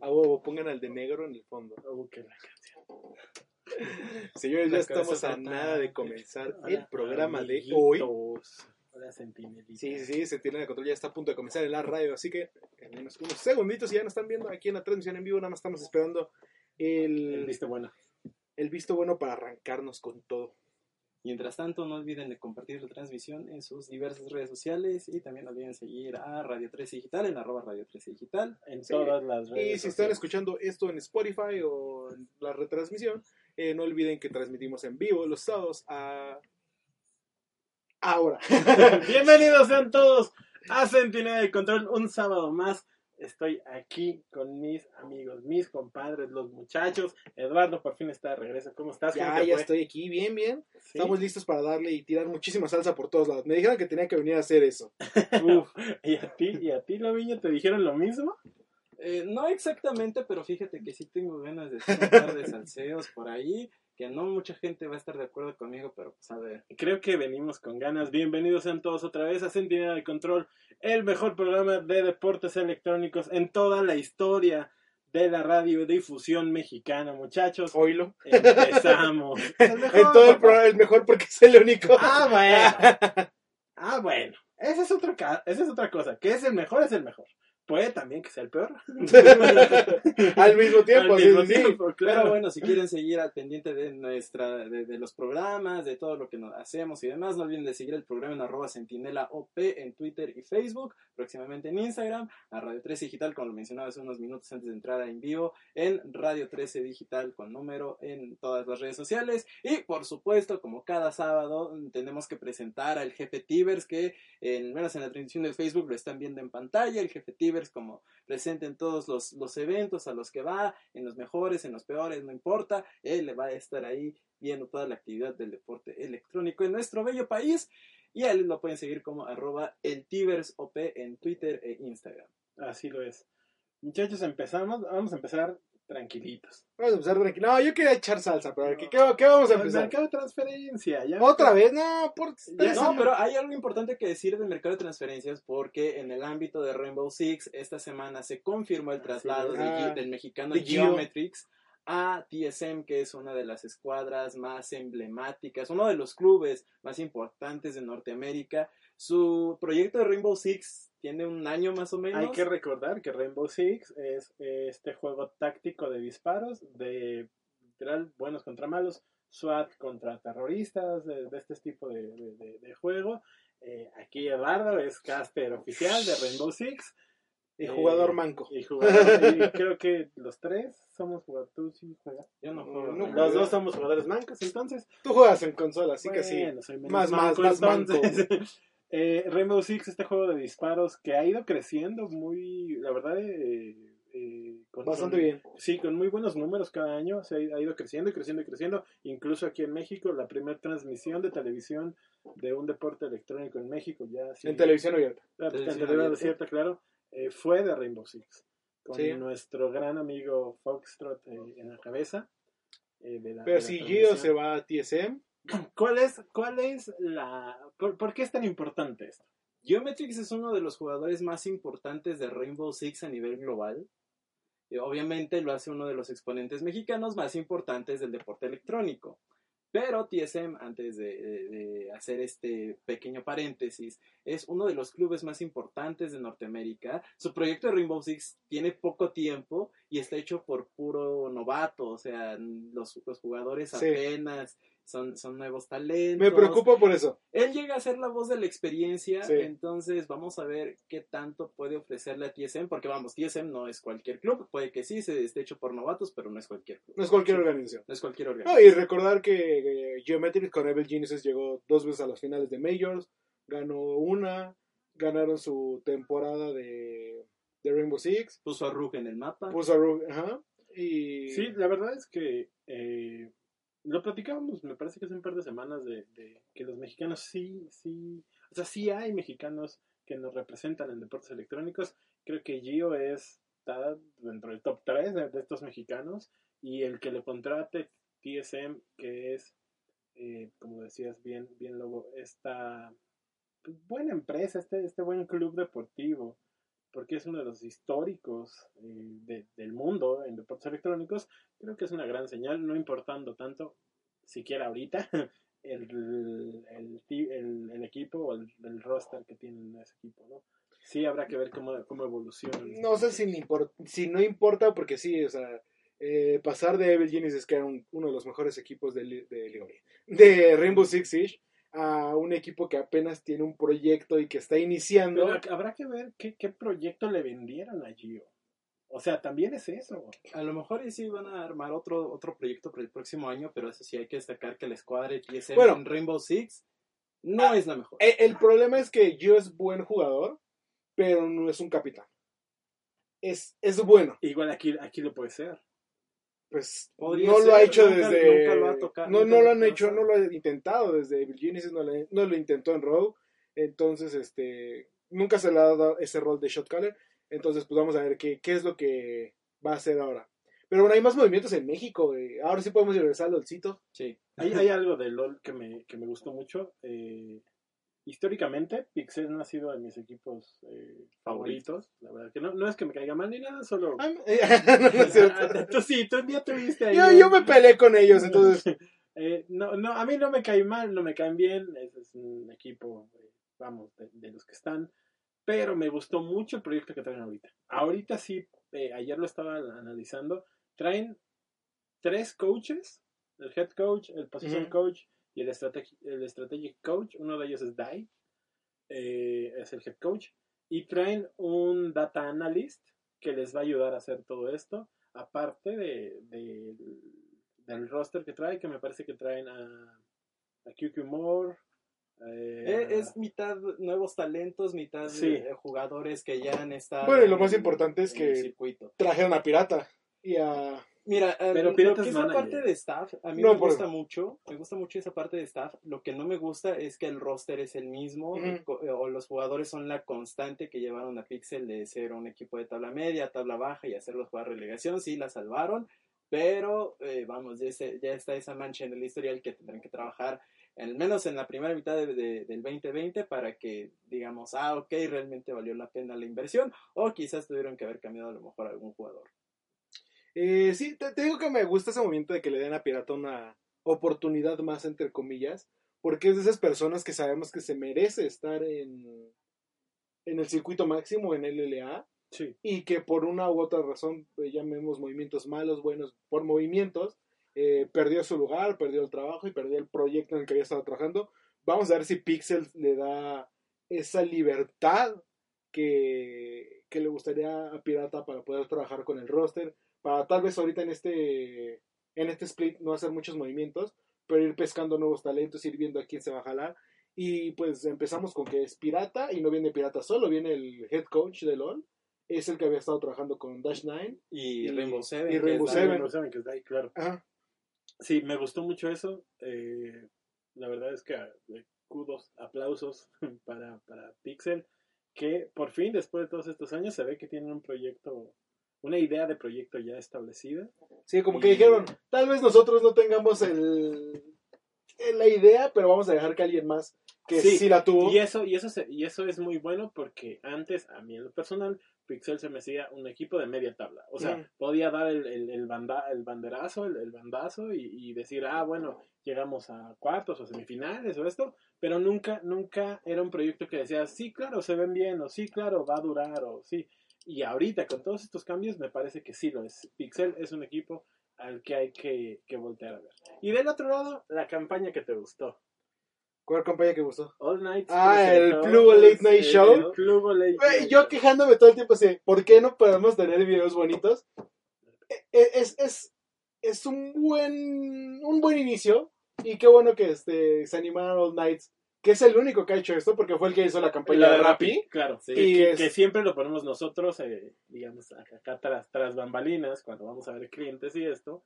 A huevo, pongan al de negro en el fondo. Oh, que la canción. Señores, ya estamos a nada de comenzar el programa de hoy. Hola. Sí, sí, sí, se tiene de control, ya está a punto de comenzar en la radio, así que en unos, unos segunditos ya nos están viendo aquí en la transmisión en vivo, nada más estamos esperando el, El visto bueno. el visto bueno para arrancarnos con todo. Mientras tanto, no olviden de compartir la transmisión en sus diversas redes sociales y también no olviden seguir a Radio 13 Digital en arroba Radio 13 Digital. En Sí. todas las Y redes. si están escuchando esto en Spotify o en la retransmisión, eh, no olviden que transmitimos en vivo los sábados a... Ahora. Bienvenidos sean todos a Centinela de Control, un sábado más. Estoy aquí con mis amigos, mis compadres, los muchachos. Eduardo por fin está de regreso. ¿Cómo estás? ¿Cómo ya, ya fue? estoy aquí, bien, bien. ¿Sí? Estamos listos para darle y tirar muchísima salsa por todos lados. Me dijeron que tenía que venir a hacer eso. Uf, ¿Y a ti, y a ti, Loviño, te dijeron lo mismo? Eh, no exactamente, pero fíjate que sí tengo ganas de hacer un par de salseos por ahí, que no mucha gente va a estar de acuerdo conmigo, pero pues a ver. Creo que venimos con ganas. Bienvenidos sean todos otra vez a Centinela de Control, el mejor programa de deportes electrónicos en toda la historia de la radiodifusión mexicana, muchachos. Oílo. Empezamos. El mejor, En todo el programa, el mejor porque es el único. Ah, bueno. Ah, bueno. Esa es, otra, ca- esa es otra cosa. Que es el mejor, es el mejor. Puede también que sea el peor. Al mismo tiempo, Al mismo sí, sí. tiempo, claro. Pero bueno, si quieren seguir al pendiente de nuestra, de, de los programas, de todo lo que nos hacemos y demás, no olviden de seguir el programa en arroba centinela OP en Twitter y Facebook, próximamente en Instagram, a Radio 13 Digital, como lo mencionaba hace unos minutos antes de entrar en vivo, en Radio 13 Digital con número en todas las redes sociales. Y por supuesto, como cada sábado, tenemos que presentar al jefe Tibers, que en menos en la transmisión de Facebook lo están viendo en pantalla, el jefe Tibers como presente en todos los, eventos a los que va, en los mejores, en los peores, no importa, él va a estar ahí viendo toda la actividad del deporte electrónico en nuestro bello país y a él lo pueden seguir como arroba el en Twitter e Instagram. Así lo es. Muchachos, empezamos. Vamos a empezar tranquilitos. Vamos a empezar tranquilo. No, yo quería echar salsa, pero ¿qué, qué, qué vamos a El empezar? mercado de transferencia. Ya ¿Otra vez? No, por... Ya, No, pero hay algo importante que decir del mercado de transferencias porque en el ámbito de Rainbow Six esta semana se confirmó el traslado de Ah, del mexicano de Geo. Geometrix a TSM, que es una de las escuadras más emblemáticas, uno de los clubes más importantes de Norteamérica. Su proyecto de Rainbow Six tiene un año más o menos. Hay que recordar que Rainbow Six es eh, este juego táctico de disparos, de literal buenos contra malos, SWAT contra terroristas, de, de este tipo de, de- de- de juego. Eh, aquí Eduardo es caster oficial de Rainbow Six. Y Eh, jugador manco. Y jugador, y creo que los tres somos jugadores. Tú sí juegas. Yo no No, juego. no Los dos somos jugadores mancos, entonces. Tú juegas en consola, así que sí. Bueno, soy menos Más, más, manco, más manco. Eh, Rainbow Six, este juego de disparos que ha ido creciendo muy, la verdad, eh, eh, con- Bastante con- bien. Sí, con muy buenos números cada año, se ha ha ido creciendo y creciendo y creciendo. Incluso aquí en México, la primera transmisión de televisión de un deporte electrónico en México, ya sí, En televisión abierta. Ah, en Televisión abierta. claro, eh, fue de Rainbow Six, con Sí. nuestro gran amigo Foxtrot eh, en la cabeza. eh, de la- Pero de la si Gio se va a TSM, ¿Cuál es, cuál es la... Por, por qué es tan importante esto? Geometrix es uno de los jugadores más importantes de Rainbow Six a nivel global. Y obviamente lo hace uno de los exponentes mexicanos más importantes del deporte electrónico. Pero TSM, antes de, de- de hacer este pequeño paréntesis, es uno de los clubes más importantes de Norteamérica. Su proyecto de Rainbow Six tiene poco tiempo y está hecho por puro novato. O sea, los, los jugadores Sí. Son, son nuevos talentos. me preocupo por eso. Él llega a ser la voz de la experiencia, Sí. entonces vamos a ver qué tanto puede ofrecerle a TSM, porque vamos, TSM no es cualquier club, puede que sí, se esté hecho por novatos, pero no es cualquier club. No es cualquier Sí, organización. No es cualquier No, organización. y recordar que eh, Geometric con Evil Geniuses llegó dos veces a las finales de Majors, ganó una, ganaron su temporada de, de Rainbow Six, Puso a Rook en el mapa. puso a Rook, ajá, y Sí, la verdad es que eh, lo platicábamos, me parece que hace un par de semanas, de, de que los mexicanos sí, sí, o sea, sí hay mexicanos que nos representan en deportes electrónicos. Creo que Gio es, está dentro del top 3 de, estos mexicanos y el que le contrate TSM, que es, eh, como decías bien, bien Lobo, esta pues, buena empresa, este, este buen club deportivo porque es uno de los históricos eh, de- del mundo en deportes electrónicos, creo que es una gran señal, no importando tanto, siquiera ahorita, el, el, el- el equipo o el, roster que tienen ese equipo, ¿no? Sí, habrá que ver cómo, cómo evoluciona. No sé si, si no importa, porque sí, o sea, eh, pasar de Evil Geniuses, que era un- uno de los mejores equipos de, de, de Rainbow Six Siege, a un equipo que apenas tiene un proyecto y que está iniciando. Pero habrá que ver qué, qué proyecto le vendieron a Gio. O sea, también es eso. A lo mejor y sí van a armar otro, otro proyecto para el próximo año, pero eso sí hay que destacar que la escuadra GSM Bueno. en Rainbow Six no es la mejor. El problema es que Gio es buen jugador, pero no es un capitán. Es, es bueno. Igual aquí, aquí lo puede ser. Pues Podría no lo ha hecho nunca- desde. nunca lo ha tocado, no, no lo han ha hecho, no lo ha intentado desde Evil Geniuses, no, lo- no lo intentó en Rogue. Entonces, este. Nunca se le ha dado ese rol de shot caller. Entonces, pues vamos a ver qué, qué es lo que va a hacer ahora. Pero bueno, hay más movimientos en México. güey. Ahora sí podemos regresar al LOLcito. Sí. Hay, hay algo de LOL que me, que me gustó mucho. eh, históricamente, Pixel no ha sido de mis equipos eh, favoritos. La verdad que no, no es que me caiga mal ni nada, solo... Ah, no es cierto. tú sí, tú ya tuviste ahí. yo, un- yo me peleé con ellos, entonces. Eh, no, no, a mí no me cae mal, no me caen bien. Es, es un equipo, eh, vamos, de, de los que están. Pero me gustó mucho el proyecto que traen ahorita. Ahorita sí, eh, ayer lo estaba analizando. Traen tres coaches: el head coach, el position Ujú. coach y el, strategi- el strategic coach. Uno de ellos es Dai, eh, es el head coach. Y traen un data analyst que les va a ayudar a hacer todo esto. Aparte de, de- del roster que trae, que me parece que traen a, a QQ Moore. eh, Eh, Es mitad nuevos talentos, mitad Sí. eh, jugadores que ya han estado. Bueno, y lo en más el- importante es que- circuito. Trajeron a Pirata. Y a. Mira, Pero lo que es la manager. parte de staff, a mí No, me por- gusta mucho, me gusta mucho esa parte de staff. Lo que no me gusta es que el roster es el mismo, eh, o los jugadores son la constante que llevaron a Pixel de ser un equipo de tabla media, tabla baja y hacerlos jugar relegación. Sí, la salvaron, pero eh, vamos, ya, se- ya está esa mancha en el historial que tendrán que trabajar, al menos en la primera mitad de- de- del 2020, para que digamos, ah, ok, realmente valió la pena la inversión, o quizás tuvieron que haber cambiado a lo mejor a algún jugador. Eh, sí, te, te digo que me gusta ese momento de que le den a Pirata una oportunidad más, entre comillas, porque es de esas personas que sabemos que se merece estar en, en el circuito máximo, en LLA, Sí. y que por una u otra razón, eh, llamemos movimientos malos, buenos, por movimientos, eh, perdió su lugar, perdió el trabajo y perdió el proyecto en el que había estado trabajando. Vamos a ver si Pixel le da esa libertad que, que le gustaría a Pirata para poder trabajar con el roster, para tal vez ahorita en este, en este split no hacer muchos movimientos, pero ir pescando nuevos talentos, ir viendo a quién se va a jalar. Y pues empezamos con que es Pirata y no viene Pirata solo, viene el head coach de LOL es el que había estado trabajando con Dash 9. Y, Y- Rainbow Seven. y que Rainbow Seven. Que está ahí, claro. Ajá. Sí, me gustó mucho eso. eh, la verdad es que eh, kudos, aplausos para, para Pixel, que por fin, después de todos estos años, se ve que tienen un proyecto, una idea de proyecto ya establecida. Sí, como que dijeron, tal vez nosotros no tengamos el, el- la idea, pero vamos a dejar que alguien más que sí, Sí, la tuvo. Y eso, y eso se- y eso es muy bueno porque antes, a mí en lo personal, Pixel se me hacía un equipo de media tabla. O sea, Mm. podía dar el, el, el banda- el banderazo, el, el bandazo y, y decir, ah, bueno, llegamos a cuartos o semifinales o esto, pero nunca, nunca era un proyecto que decía, sí, claro, se ven bien, o sí, claro, va a durar, o sí. Y ahorita, con todos estos cambios, me parece que sí lo es. Pixel es un equipo al que hay que, que voltear a ver. Y del otro lado, la campaña que te gustó. ¿Cuál compañía que gustó? All Night. Ah, el Plugo Late Night el- Show. el Late Night yo quejándome todo el tiempo así, ¿por qué no podemos tener videos bonitos? E- e- Es, es, es un buen un buen inicio y qué bueno que este, se animaron All Nights, que es el único que ha hecho esto porque fue el que hizo la campaña La de Rappi. Rappi, claro. Sí. que, Y que- es- que siempre lo ponemos nosotros, eh, digamos, acá, acá tras, tras bambalinas, cuando vamos a ver clientes y esto,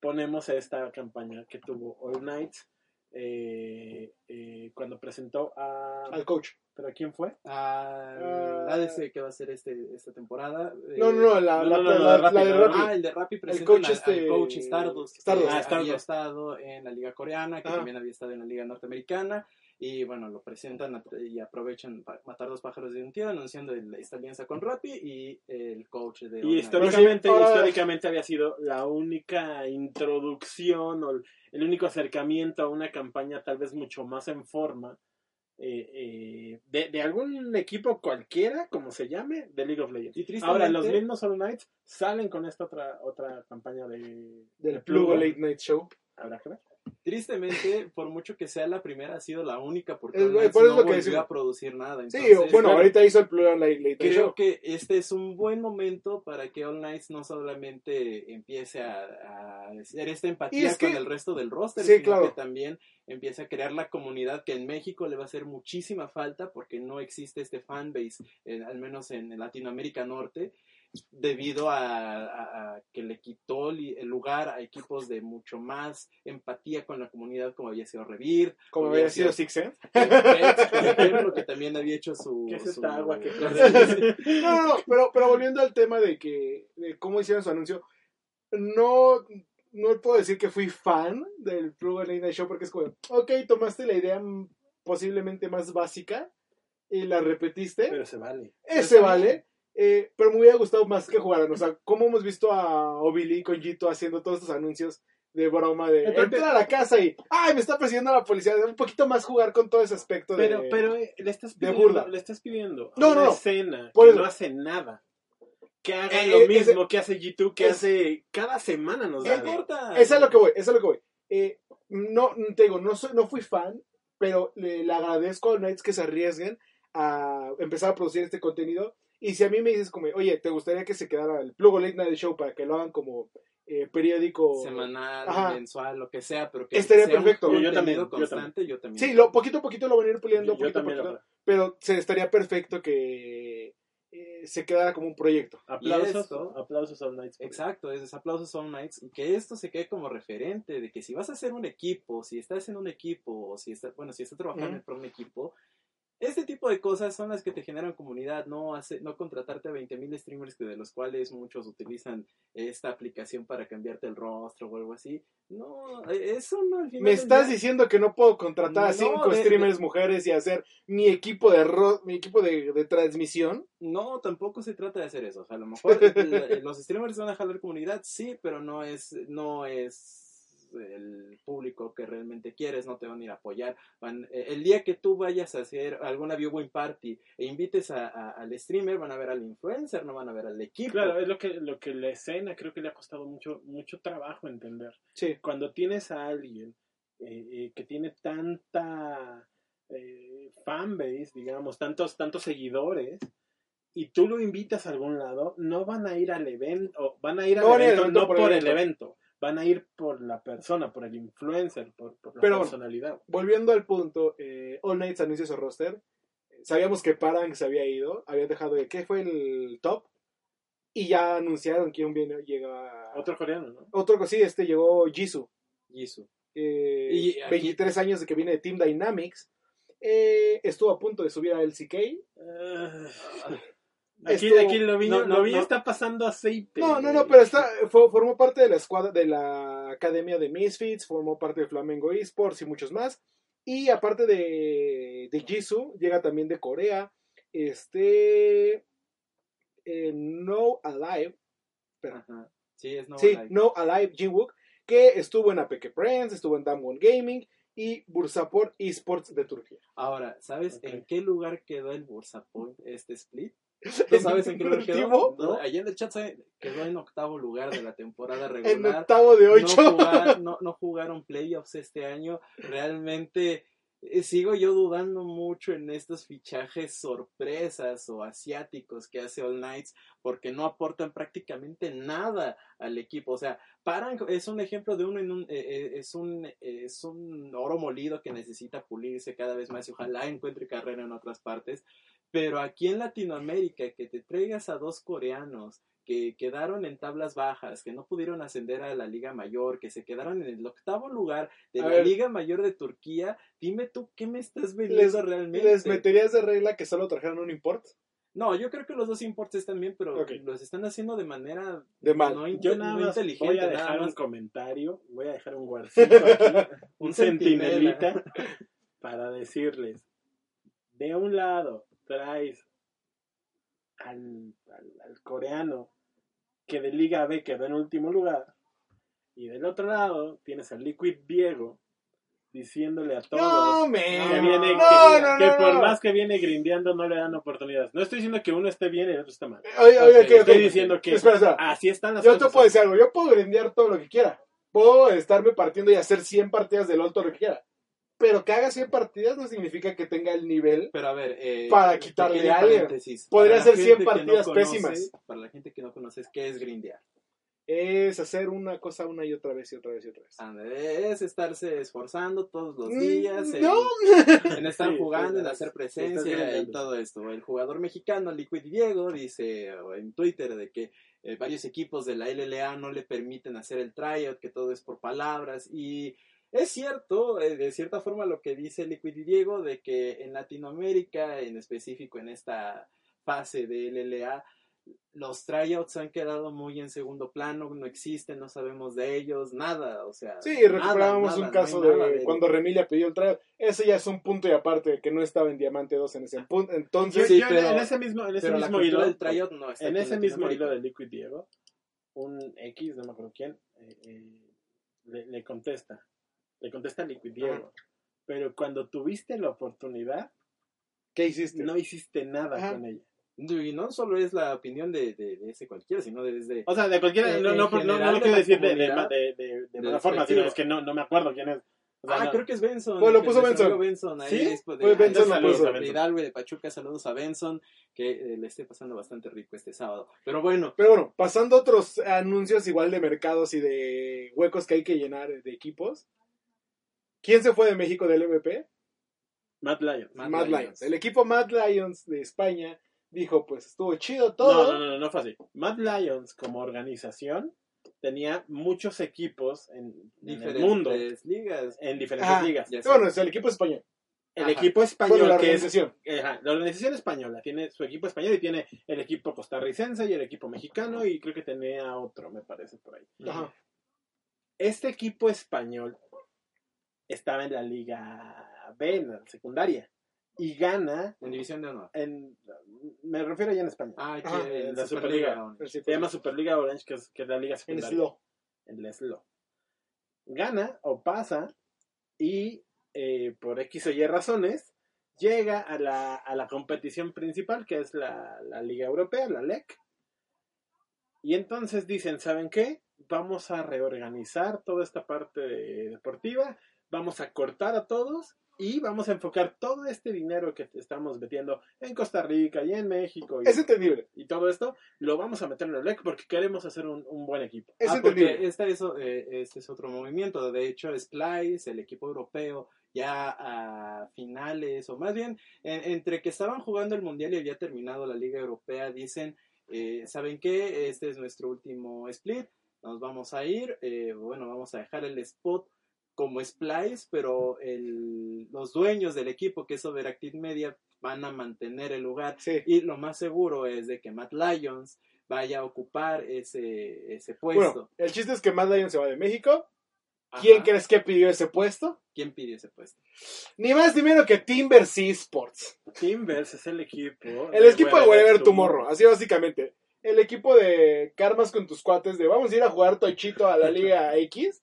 ponemos esta campaña que tuvo All Nights eh, eh, cuando presentó a... Al coach. ¿Pero a quién fue? Ah, la ADC que va a ser este, esta temporada. eh, No, no, no, la, no, la, no, no, la- la de Rappi, la de la de Rappi. Ah, el de Rappi presenta coach al- este- al coach Stardust, Stardust. que Ah, había estado en la liga coreana, que Ajá. también había estado en la liga norteamericana. Y bueno, lo presentan y aprovechan para matar dos pájaros de un tiro, anunciando el- esta alianza con Rappi y el coach de Y históricamente, históricamente había sido la única introducción o el, único acercamiento a una campaña tal vez mucho más en forma eh, eh, de, de algún equipo cualquiera, como se llame, de League of Legends. Y Ahora, los mismos All Knights salen con esta otra otra campaña de, Del de Plugo Late Night Show. Habrá que ver. Tristemente, por mucho que sea la primera, ha sido la única porque Es- All Nights por eso no lo que volvió a producir nada. Sí, Entonces, bueno, claro, ahorita hizo el Night Creo Show. que este es un buen momento para que All Knights no solamente empiece a, a hacer esta empatía es con que- el resto del roster, Sí, sino claro. que también empiece a crear la comunidad que en México le va a hacer muchísima falta porque no existe este fanbase, eh, al menos en Latinoamérica Norte, debido a, a- a que le quitó li- el lugar a equipos de mucho más empatía con la comunidad como había sido Revir, Como había había sido Six Sense. Por ejemplo, que también había hecho su... ¿Qué es su- esta agua que No, no, no, pero, pero volviendo al tema de que, de cómo hicieron su anuncio, no, no puedo decir que fui fan del Late Night Show porque es como, ok, tomaste la idea posiblemente más básica y la repetiste. Pero se vale. Ese vale. Eh, pero me hubiera gustado más que jugaran. O sea, como hemos visto a Obili con Jito haciendo todos estos anuncios de broma de Entonces- entra a la casa y ¡ay! me está persiguiendo la policía. Un poquito más jugar con todo ese aspecto Pero, de. pero eh, le estás de pidiendo, burla. le estás pidiendo No, una no, no. escena Por que eso. no hace nada. Que haga Eh, lo eh, mismo que hace G2, que es- hace cada semana nos No da. importa. Esa es lo que voy, esa es lo que voy. Eh, no, te digo, no, soy, no fui fan, pero le, le agradezco a Knights que se arriesguen a empezar a producir este contenido. Y si a mí me dices como, oye, ¿te gustaría que se quedara el Plugo Late Night Show para que lo hagan como eh, periódico? semanal, Ajá. mensual, lo que sea, pero que Estaría sea un perfecto. Yo- yo también, yo constante, yo también. Sí, lo, poquito a poquito lo van a ir puliendo, Yo poquito también lo poquito, creo. pero se estaría perfecto que eh, se quedara como un proyecto. Aplausos, esto- aplausos All Nights. Exacto, esos aplausos All Nights y que esto se quede como referente de que si vas a hacer un equipo, si estás en un equipo, o si estás, bueno, si estás trabajando Ujú. por un equipo, este tipo de cosas son las que te generan comunidad, no hace, no contratarte a 20.000 streamers que de los cuales muchos utilizan esta aplicación para cambiarte el rostro o algo así. No, eh, eso no al final Me estás diciendo que no puedo contratar a cinco de- streamers mujeres y hacer mi equipo de ro- mi equipo de, de transmisión. No, tampoco se trata de hacer eso. O sea, a lo mejor los streamers van a jalar comunidad, sí, pero no es, no es el público que realmente quieres, no te van a ir a apoyar. Van, eh, el día que tú vayas a hacer alguna viewing party e invites a- a- al streamer, van a ver al influencer, no van a ver al equipo. Claro, es lo que, lo que la escena creo que le ha costado mucho, mucho trabajo entender. Sí. Cuando tienes a alguien eh, eh, que tiene tanta fanbase, digamos, tantos, tantos seguidores, y tú lo invitas a algún lado, no van a ir al evento, van a ir al No evento, no por el evento, van a ir por la persona, por el influencer, por, por la Pero personalidad. Volviendo al punto, eh, All Nights anunció su roster. Sabíamos que Parang se había ido, había dejado de que fue el top. Y ya anunciaron que un viene, llega. Otro coreano, ¿no? Otro, sí, este llegó Jisoo. Jisoo. eh, Y aquí- 23 años de que viene de Team Dynamics. Eh, estuvo a punto de subir a LCK. Ah, aquí, aquí lo vi, no, no, lo vi no. está pasando aceite. No, no, no, pero está, fue- formó parte de la escuadra de la academia de Misfits, formó parte de Flamengo Esports y muchos más. Y aparte de, de Jisoo, llega también de Corea. Este. eh, no Alive. espera. Ajá. Sí, es no sí, like. No Alive Jinwook, que estuvo en APK Friends, estuvo en Damwon Gaming y Bursaport Esports de Turquía. Ahora, ¿sabes en qué lugar quedó el Bursa Point, este split? ¿Tú sabes en qué lugar quedó? No, Allá en el chat sabe- quedó en octavo lugar de la temporada En regular. octavo de ocho. No, jugar- no- no jugaron playoffs este año. Realmente eh, sigo yo dudando mucho en estos fichajes sorpresas o asiáticos que hace All Knights porque no aportan prácticamente nada al equipo. O sea, Paran es un ejemplo de uno en un, eh, eh, es un eh, es un oro molido que necesita pulirse cada vez más y ojalá encuentre carrera en otras partes. Pero aquí en Latinoamérica, que te traigas a dos coreanos que quedaron en tablas bajas, que no pudieron ascender a la Liga Mayor, que se quedaron en el octavo lugar de A la ver. Liga Mayor de Turquía, dime tú qué me estás Les, vendiendo realmente. les meterías de regla que solo trajeran un import No, yo creo que los dos imports están bien, pero los están haciendo de manera de mal. no, Yo no nada más inteligente. voy a nada dejar un comentario, voy a dejar un guarcito aquí, un Un sentinelita, para decirles, de un lado traes al, al- al coreano que de Liga B quedó en último lugar, y del otro lado tienes al Liquid Diego diciéndole a todos No, que, man. viene, no, que, no, que no, por más que viene grindeando no le dan oportunidades. No estoy diciendo que uno esté bien y el otro está mal. Oye, oye. Estoy diciendo que Espera, espera. así están las Yo te cosas. puedo decir algo. Yo puedo grindear todo lo que quiera. Puedo estarme partiendo y hacer 100 partidas de LOL todo lo que quiera. Pero que haga 100 partidas no significa que tenga el nivel. Pero a ver, eh, Para quitarle a alguien. Podría ser 100 gente que no partidas conoce- pésimas. Para la gente que no conoces, ¿qué es grindear? Es hacer una cosa una y otra vez y otra vez y otra vez. Es estarse esforzando todos los Mm, días en, no. en estar Sí, jugando, en hacer presencia y todo esto. El jugador mexicano Liquid Diego dice en Twitter de que eh, varios equipos de la LLA no le permiten hacer el tryout, que todo es por palabras y es cierto, eh, de cierta forma lo que dice Liquid Diego de que en Latinoamérica, en específico en esta fase de LLA, los tryouts han quedado muy en segundo plano, no existen, no sabemos de ellos, nada, o sea. Sí, recuperábamos nada, un caso nada de, cuando Remilia pidió el tryout. Ese ya es un punto y aparte que no estaba en Diamante 2 en ese punto. Yo, Entonces, Sí, yo en- pero- en ese mismo, en ese mismo hilo, del tryout no está en ese mismo hilo de Liquid Diego, un X, no me acuerdo quién, eh, eh, le, le contesta, le contesta a Liquid Diego. Pero cuando tuviste la oportunidad, ¿qué hiciste? no hiciste nada Ajá. con ella. Y no solo es la opinión de, de, de ese cualquiera, sino desde... O sea, de cualquiera, no, no, no, no lo de quiero la decir de, de, de, de, de mala forma, sino es que no, no me acuerdo quién es. O sea, ah, no- creo que es Benson. Pues lo puso Benson. Benson. Ahí ¿Sí? es, pues, Pues de, Benson de- lo puso. de Hidalgo de Pachuca. Saludos a Benson. Que eh, le esté pasando bastante rico este sábado. Pero bueno, Pero bueno, pasando a otros anuncios igual de mercados y de huecos que hay que llenar de equipos. ¿Quién se fue de México del MVP? Mad Lions. Mad Mad, Lions. Lions. El equipo Mad Lions de España dijo, pues estuvo chido todo. No, no, no, no fue así. Mad Lions como organización tenía muchos equipos en, en el diferentes mundo, ligas. en diferentes Ah, ligas. Bueno, es el equipo español. El Ajá. equipo español Bueno, la que es organización. Ajá, la organización española tiene su equipo español y tiene el equipo costarricense y el equipo mexicano y creo que tenía otro, me parece por ahí. Ajá. Este equipo español estaba en la liga B, en la secundaria, y gana En División de Honor. en, me refiero ya en España. Ah, aquí en en la Superliga. Se llama Superliga Orange, que es, que es la liga en secundaria. Slow. en la SLO. Gana o pasa y eh, por X o Y razones llega a la, a la competición principal que es la, la Liga Europea, la LEC. Y entonces dicen, ¿saben qué? Vamos a reorganizar toda esta parte de- deportiva, vamos a cortar a todos y vamos a enfocar todo este dinero que estamos metiendo en Costa Rica y en México y, Es entendible. y todo esto, lo vamos a meter en la LEC porque queremos hacer un, un buen equipo. Es Ah, entendible. porque esta es, eh, este es otro movimiento. De hecho, Splice, el equipo europeo, ya a finales, o más bien, en- entre que estaban jugando el Mundial y había terminado la Liga Europea, dicen, eh, ¿saben qué? Este es nuestro último split, nos vamos a ir, eh, bueno, vamos a dejar el spot como Splice, pero el- los dueños del equipo, que es Overactive Media, van a mantener el lugar. Sí. Y lo más seguro es de que Matt Lyons vaya a ocupar ese, ese puesto. Bueno, el chiste es que Mad Lions se va de México. ¿Quién Ajá. crees que pidió ese puesto? ¿Quién pidió ese puesto? Ni más ni menos que Timber Sea Sports. Timbers es el equipo. El equipo de Wherever Tomorrow, así básicamente. El equipo de Karmas con tus cuates de vamos a ir a jugar Tochito a la Liga X.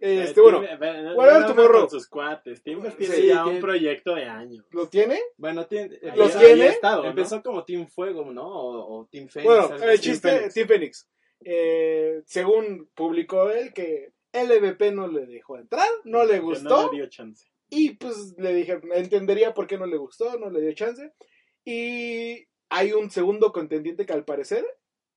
Este, bueno, bueno, Wherever Tomorrow. con sus cuates. Timbers tiene Sí, ya que- un proyecto de años. ¿lo tiene? Bueno, tiene, ¿Lo empezó- tiene? Ahí ¿no? Empezó como Team Fuego, ¿no? O, o Team Fénix. Bueno, el chiste, Phoenix. Team Phoenix. Eh, según publicó él, que LVP no le dejó entrar, no le Que gustó. No le dio chance. Y pues le dije, entendería por qué no le gustó, no le dio chance. Y hay un segundo contendiente que al parecer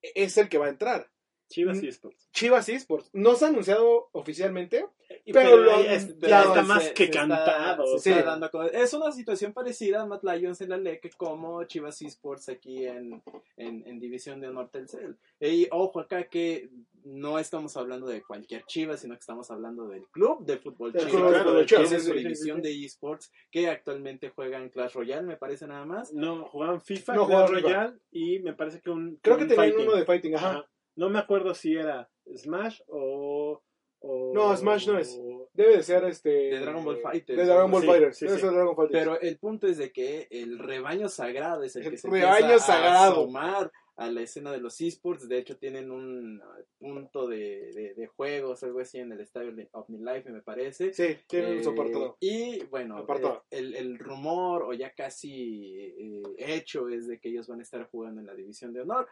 es el que va a entrar. Chivas Mm. Esports. Chivas Esports. No se ha anunciado oficialmente. Y- Pero lo ahí han- es- ya está más Se- que se está- cantado. se está dando a conocer. es una situación parecida a Matt Lions en la LEC como Chivas Esports aquí en, en, en División de Honor Telcel. Y ojo acá que no estamos hablando de cualquier Chivas, sino que estamos hablando del club de fútbol Chivas. club de que Chivas, tiene sí, su sí, sí, división de esports que actualmente juegan Clash Royale, me parece nada más. No, jugaban FIFA, No, Clash. Royale y me parece que un. Creo que un tenían fighting. uno de Fighting, ajá. Ajá. No me acuerdo si era Smash o. o- No, Smash no es. Debe de ser este. De Dragon Ball Fighters, De Dragon Ball. Sí, Debe sí. ser Dragon Ball Fighters. Pero el punto es de que el rebaño sagrado es el, El que se rebaño empieza sagrado. a asomar a la escena de los esports. De hecho, tienen un punto de, de, de juegos, algo así, en el estadio de OmniLife, me parece. Sí, tiene Eh, su apartado. Y bueno, Apartado. eh, el, el rumor o ya casi eh, hecho es de que ellos van a estar jugando en la división de honor.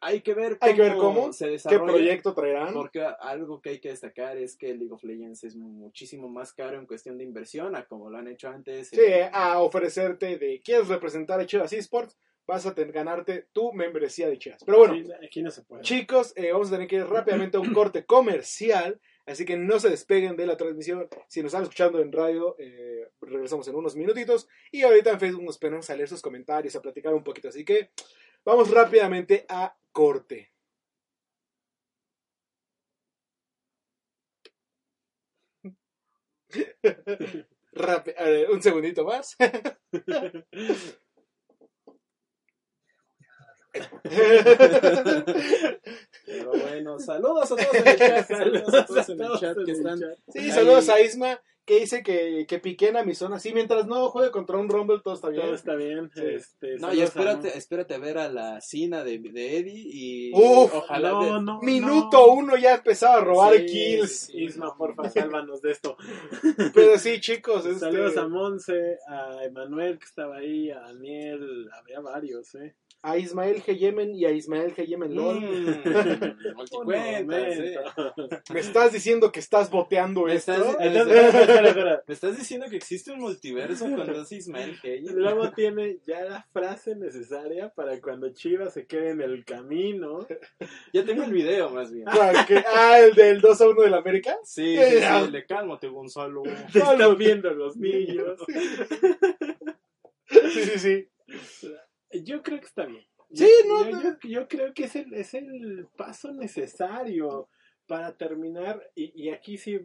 Hay que ver cómo, Hay que ver cómo, se ¿Qué desarrolla. proyecto traerán? Porque algo que hay que destacar es que League of Legends es muchísimo más caro en cuestión de inversión a como lo han hecho antes. Sí, a ofrecerte de. ¿Quieres representar a Chivas Esports? Vas a ten- ganarte tu membresía de Chivas. Pero bueno, Sí, aquí no se puede. chicos, eh, vamos a tener que ir rápidamente a un corte comercial. Así que no se despeguen de la transmisión. Si nos están escuchando en radio, eh, regresamos en unos minutitos. Y ahorita en Facebook nos esperamos a leer sus comentarios, a platicar un poquito. Así que vamos rápidamente a corte. Rápi- a ver, un segundito más. Pero bueno, saludos a todos en el chat. Saludos a todos en el chat que están. Sí, Ahí. saludos a Isma, que dice que, que pique en Amazon. Así, mientras no juegue contra un Rumble, todo está bien. Todo está bien. Sí. Este, No, y saludos a- espérate, espérate a ver a la Cina de, de Eddie y Uf, ojalá No, de- no, Minuto no. uno ya empezaba a robar Sí, kills. sí. Isma, porfa, sálvanos de esto. Pero sí, chicos, este, Saludos a Monse, a Emanuel que estaba ahí, a Daniel, había varios, ¿eh? A Ismael G. Yemen y a Ismael G. Yemen LOL. Mm, eh. ¿Me estás diciendo que estás boteando Me esto? estás- Entonces, espera, espera, espera. ¿Me estás diciendo que existe un multiverso con dos Ismael Hayes? Luego tiene ya la frase necesaria para cuando Chivas se quede en el camino. Ya tengo el video, más bien. Ah, que- ah, el del 2 a 1 del América. Sí, sí, sí, le cálmate, Gonzalo. Te están viendo los niños. Sí, sí, sí. Yo creo que está bien. Sí, Yo- no, yo, no. yo- yo creo que es el, es el paso necesario para terminar. Y, y aquí sí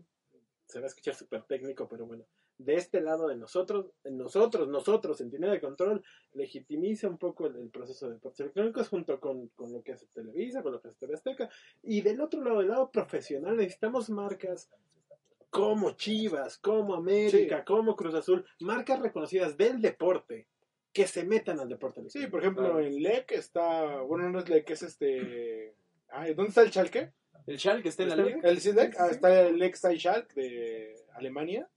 se va a escuchar súper técnico, pero bueno. De este lado de nosotros, nosotros, nosotros, Centinela de Control, legitimiza un poco el, el proceso de deportes electrónicos junto con, con lo que hace Televisa, con lo que hace TV Azteca. Y del otro lado, del lado profesional, necesitamos marcas como Chivas, como América, como Cruz Azul, marcas reconocidas del deporte que se metan al deporte Sí, por ejemplo, en LEC está. Bueno, no es LEC, es este. Ay, ¿Dónde está el Schalke? El Schalke está en la ¿Está liga. El CIDEC. Ah, está el LEC Schalke de Alemania.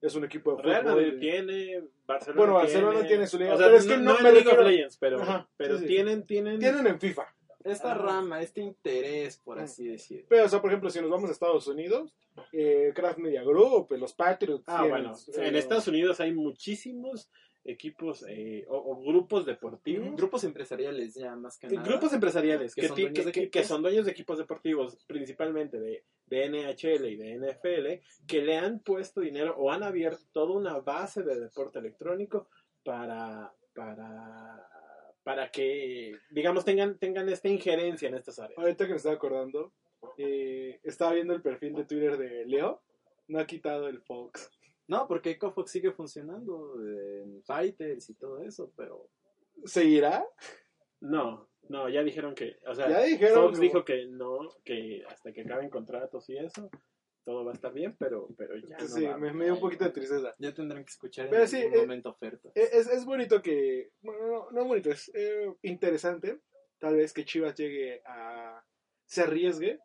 Es un equipo de fútbol. Real Madrid tiene, Barcelona Bueno, Barcelona tiene su liga, O sea, pero es que no, no no me League of Legends, pero, Ajá, pero sí, sí. tienen, tienen, Tienen en FIFA. Esta Ah. rama, este interés, por así decir. Pero, o sea, por ejemplo, si nos vamos a Estados Unidos, eh, Craft Media Group, los Patriots. Ah, tienen, bueno, en Estados Unidos hay muchísimos equipos eh, o, o grupos deportivos. Grupos empresariales ya más que nada. Grupos empresariales Que que, son ti- dueños que- de que- equipos. que son dueños de equipos deportivos, principalmente de, de NHL y de NFL, que le han puesto dinero o han abierto toda una base de deporte electrónico para, para, para que, digamos, tengan, tengan esta injerencia en estas áreas. Ahorita que me estaba acordando, eh, estaba viendo el perfil de Twitter de Leo. No ha quitado el Fox. No, porque Cofox sigue funcionando en Fighters y todo eso, pero ¿Seguirá? No, no, ya dijeron que, o sea, Ya dijeron. Fox dijo que no, que hasta que acaben contratos y eso, todo va a estar bien, pero, pero ya no sí, va. me, me dio un poquito de tristeza. ya tendrán que escuchar Pero en sí, algún eh, momento ofertas. Es, es bonito que. Bueno, no, no bonito, es eh, interesante. Tal vez que Chivas llegue a. Se arriesgue.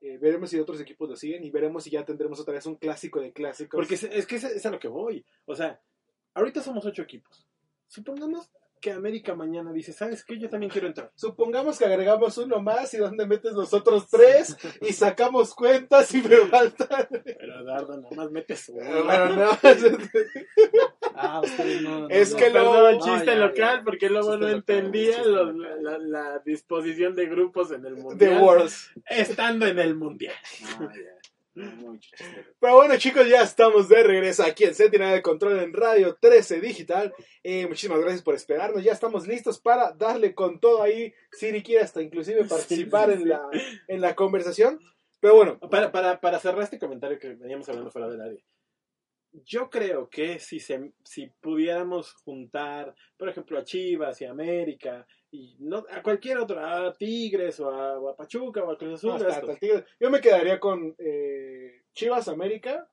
Eh, veremos si otros equipos lo siguen y veremos si ya tendremos otra vez un clásico de clásicos. Porque es, que es, es a lo que voy. O sea, ahorita somos ocho equipos. Supongamos que América mañana dice, ¿sabes qué? Yo también quiero entrar. Supongamos que agregamos uno más y donde metes los otros tres y sacamos cuentas y me faltan. Pero Eduardo nada más metes uno. Bueno, no. Ah, ustedes no. no, Es no. que lo- Perdón, no, chiste ya, ya. local, porque luego no entendía los- la, la disposición de grupos en el The mundial. Worlds. Estando en el mundial. Ya. Muy. Pero bueno, chicos, ya estamos de regreso aquí en Sentinel de Control en Radio 13 Digital. Eh, muchísimas gracias por esperarnos. Ya estamos listos para darle con todo ahí. Siri quiere hasta inclusive participar Sí, sí, en, la, en la conversación. Pero bueno, Para, para, para cerrar este comentario que veníamos hablando fuera del área. Yo creo que si, se, si pudiéramos juntar, por ejemplo, a Chivas y a América, y no, a cualquier otro, a Tigres o a, o a Pachuca o a Cruz Azul, hasta- hasta yo me quedaría con eh, Chivas América,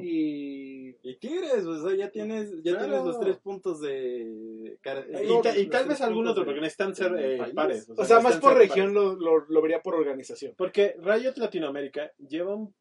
y... Y Tigres, o sea, ya tienes, ya Claro. tienes los tres puntos de... Y, no, ta- y tal vez algún otro, de- porque necesitan ser eh, pares. O sea, más por región lo, lo, lo vería por organización. Porque Riot Latinoamérica lleva un-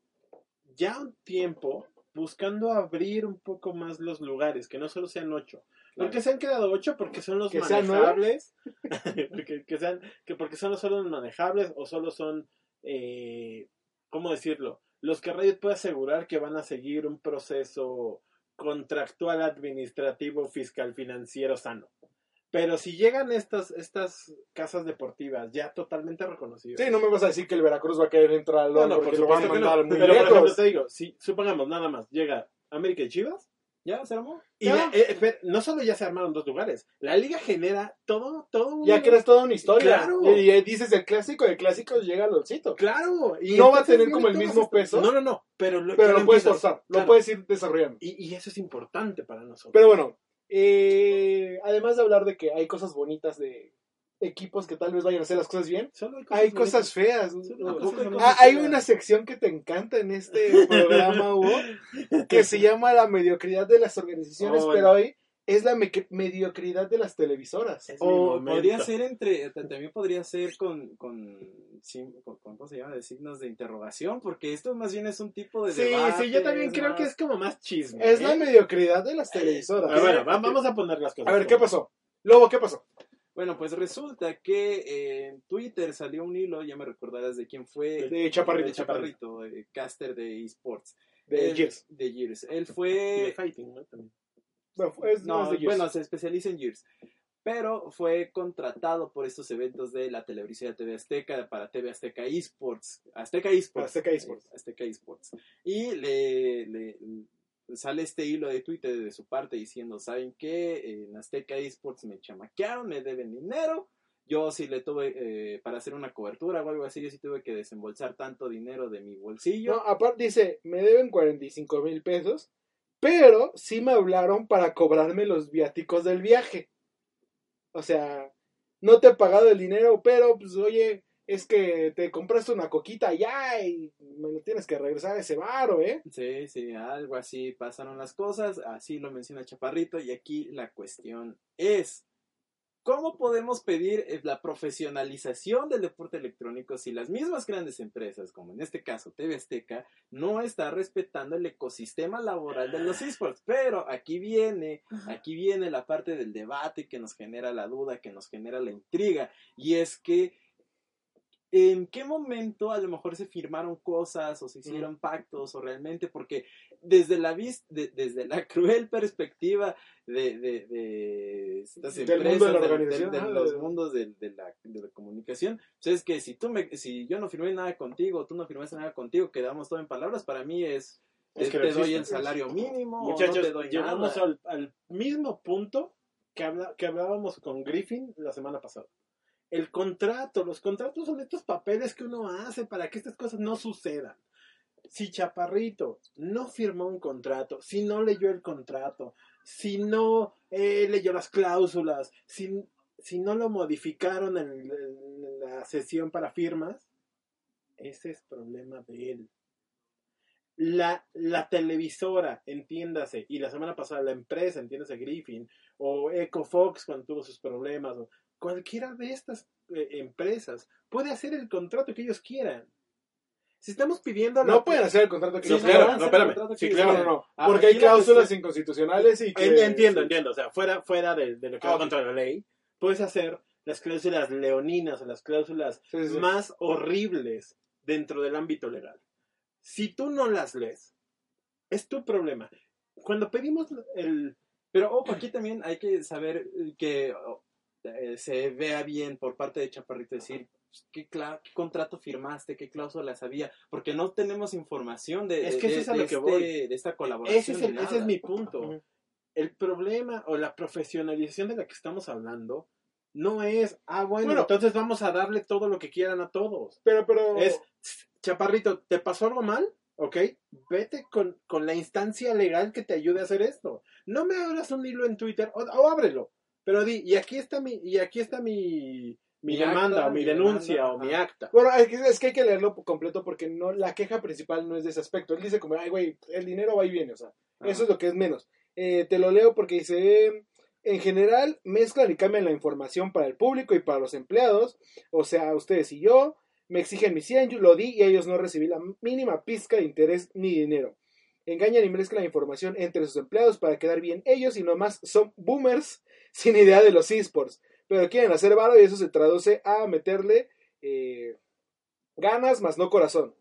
ya un tiempo buscando abrir un poco más los lugares, que no solo sean ocho. Claro. Porque se han quedado ocho porque son los ¿Que sean manejables, porque, que sean, que porque son los solo los manejables o solo son, eh, ¿cómo decirlo? Los que Riot puede asegurar que van a seguir un proceso contractual, administrativo, fiscal, financiero sano. Pero si llegan estas, estas casas deportivas ya totalmente reconocidas, Sí, no me vas a decir que el Veracruz va a querer entrar al no, LOL no, por porque lo van a que no. mandar muy Pero por ejemplo, lejos. te digo, si supongamos nada más, llega América y Chivas, ¿Ya se armó? y Ya. la- eh, espera, no solo ya se armaron dos lugares, la liga genera todo, todo un- Ya creas toda una historia. Claro. Y, y dices el clásico, el clásico llega al LOLcito. Claro. Y No va a tener como el mismo estas- peso. No, no, no. Pero lo, Pero lo puedes empiezas. forzar, lo Claro. puedes ir desarrollando. Y, y eso es importante para nosotros. Pero bueno, eh, además de hablar de que hay cosas bonitas de equipos que tal vez vayan a hacer las cosas bien, Solo hay cosas feas. Solo hay ¿A cosas poco hay bonitas. Ah, hay una sección que te encanta en este programa, Hugo, que se llama la mediocridad de las organizaciones, Oh, pero hoy es la me- mediocridad de las televisoras. Es O podría ser entre, también podría ser con, con, con- con- ¿cómo se llama? De signos de interrogación, porque esto más bien es un tipo de Sí, debate, sí, yo también creo más- que es como más chisme. Es ¿eh? la mediocridad de las televisoras. Ah, bueno, va- vamos a poner las cosas. A ver, ¿qué pasó? Lobo, ¿qué pasó? Bueno, pues resulta que eh, en Twitter salió un hilo, ya me recordarás de quién fue. De Chaparrito. De Chaparrito, eh, caster de esports. De Gears. De Gears. Él Y de fue... fighting, ¿no? También. Bueno, es No, más de Gears. bueno, se especializa en Gears. Pero fue contratado por estos eventos de la televisión de TV Azteca para TV Azteca Esports. Azteca Esports. Azteca Esports. Eh, Azteca Esports. Y le, le- sale este hilo de Twitter de su parte diciendo, ¿saben qué? En Azteca Esports me chamaquearon, me deben dinero. Yo sí le tuve, eh, para hacer una cobertura o algo así, yo sí tuve que desembolsar tanto dinero de mi bolsillo. No, aparte dice, me deben 45 mil pesos, pero sí me hablaron para cobrarme los viáticos del viaje. O sea, no te he pagado el dinero, pero pues oye, es que te compraste una coquita ya y me lo tienes que regresar a ese baro, ¿eh? Sí, sí, algo así pasaron las cosas, así lo menciona Chaparrito y aquí la cuestión es, ¿cómo podemos pedir eh, la profesionalización del deporte electrónico si las mismas grandes empresas, como en este caso TV Azteca, no está respetando el ecosistema laboral de los esports? Pero aquí viene, aquí viene la parte del debate que nos genera la duda, que nos genera la intriga, y es que ¿En qué momento a lo mejor se firmaron cosas o se hicieron pactos o realmente? Porque desde la vis de- desde la cruel perspectiva de, de, de estas Del empresas, mundo de la organización, de los mundos de, la, de la comunicación, pues es que si tú me, si yo no firmé nada contigo, tú no firmaste nada contigo, quedamos todo en palabras, para mí es, que te doy el salario mínimo o Muchachos, no te doy llegamos nada. al, al mismo punto que, habla- que hablábamos con Griffin la semana pasada. El contrato, los contratos son estos papeles que uno hace para que estas cosas no sucedan. Si Chaparrito no firmó un contrato, si no leyó el contrato, si no eh, leyó las cláusulas, si, si no lo modificaron en, en la sesión para firmas, ese es problema de él la, la televisora, entiéndase, y la semana pasada la empresa, entiéndase Griffin, o EcoFox cuando tuvo sus problemas, o cualquiera de estas eh, empresas puede hacer el contrato que ellos quieran. Si estamos pidiendo No pueden hacer el contrato que Sí, ellos no, quieran. no, espérame. Sí, claro. no, no. Ah, Porque hay la cláusulas inconstitucionales y que... En- entiendo, entiendo, o sea, fuera, fuera de, de lo que Ah, va contra la ley, puedes hacer las cláusulas leoninas o las cláusulas Sí, sí, sí. más horribles dentro del ámbito legal. Si tú no las lees, es tu problema. Cuando pedimos el... Pero ojo, aquí también hay que saber eh, que eh, se vea bien por parte de Chaparrito decir pues, ¿qué, cla- qué contrato firmaste, qué cláusulas había, porque no tenemos información de, Es que de- es de que este- voy. de esta colaboración. Ese es, ni el- ese nada. es mi punto. El problema o la profesionalización de la que estamos hablando no es, ah, bueno, Bueno. entonces vamos a darle todo lo que quieran a todos. Pero, pero... Es, chaparrito, ¿te pasó algo mal? ¿Ok? Vete con, con la instancia legal que te ayude a hacer esto. No me abras un hilo en Twitter, o, o ábrelo, pero di, y aquí está mi, y aquí está mi, mi, Mi demanda acta, o mi mi denuncia demanda, o mi acta. Bueno, es que, es que hay que leerlo completo porque no la queja principal no es de ese aspecto. Él dice como, ay, güey, el dinero va y viene, o sea, Ajá. eso es lo que es menos. Eh, te lo leo porque dice, eh, en general, mezclan y cambian la información para el público y para los empleados, o sea, ustedes y yo, me exigen mi 100, yo lo di y ellos no recibí la mínima pizca de interés ni dinero. Engañan y mezclan la información entre sus empleados para quedar bien ellos y nomás son boomers sin idea de los esports. Pero quieren hacer varo y eso se traduce a meterle eh, ganas más no corazón.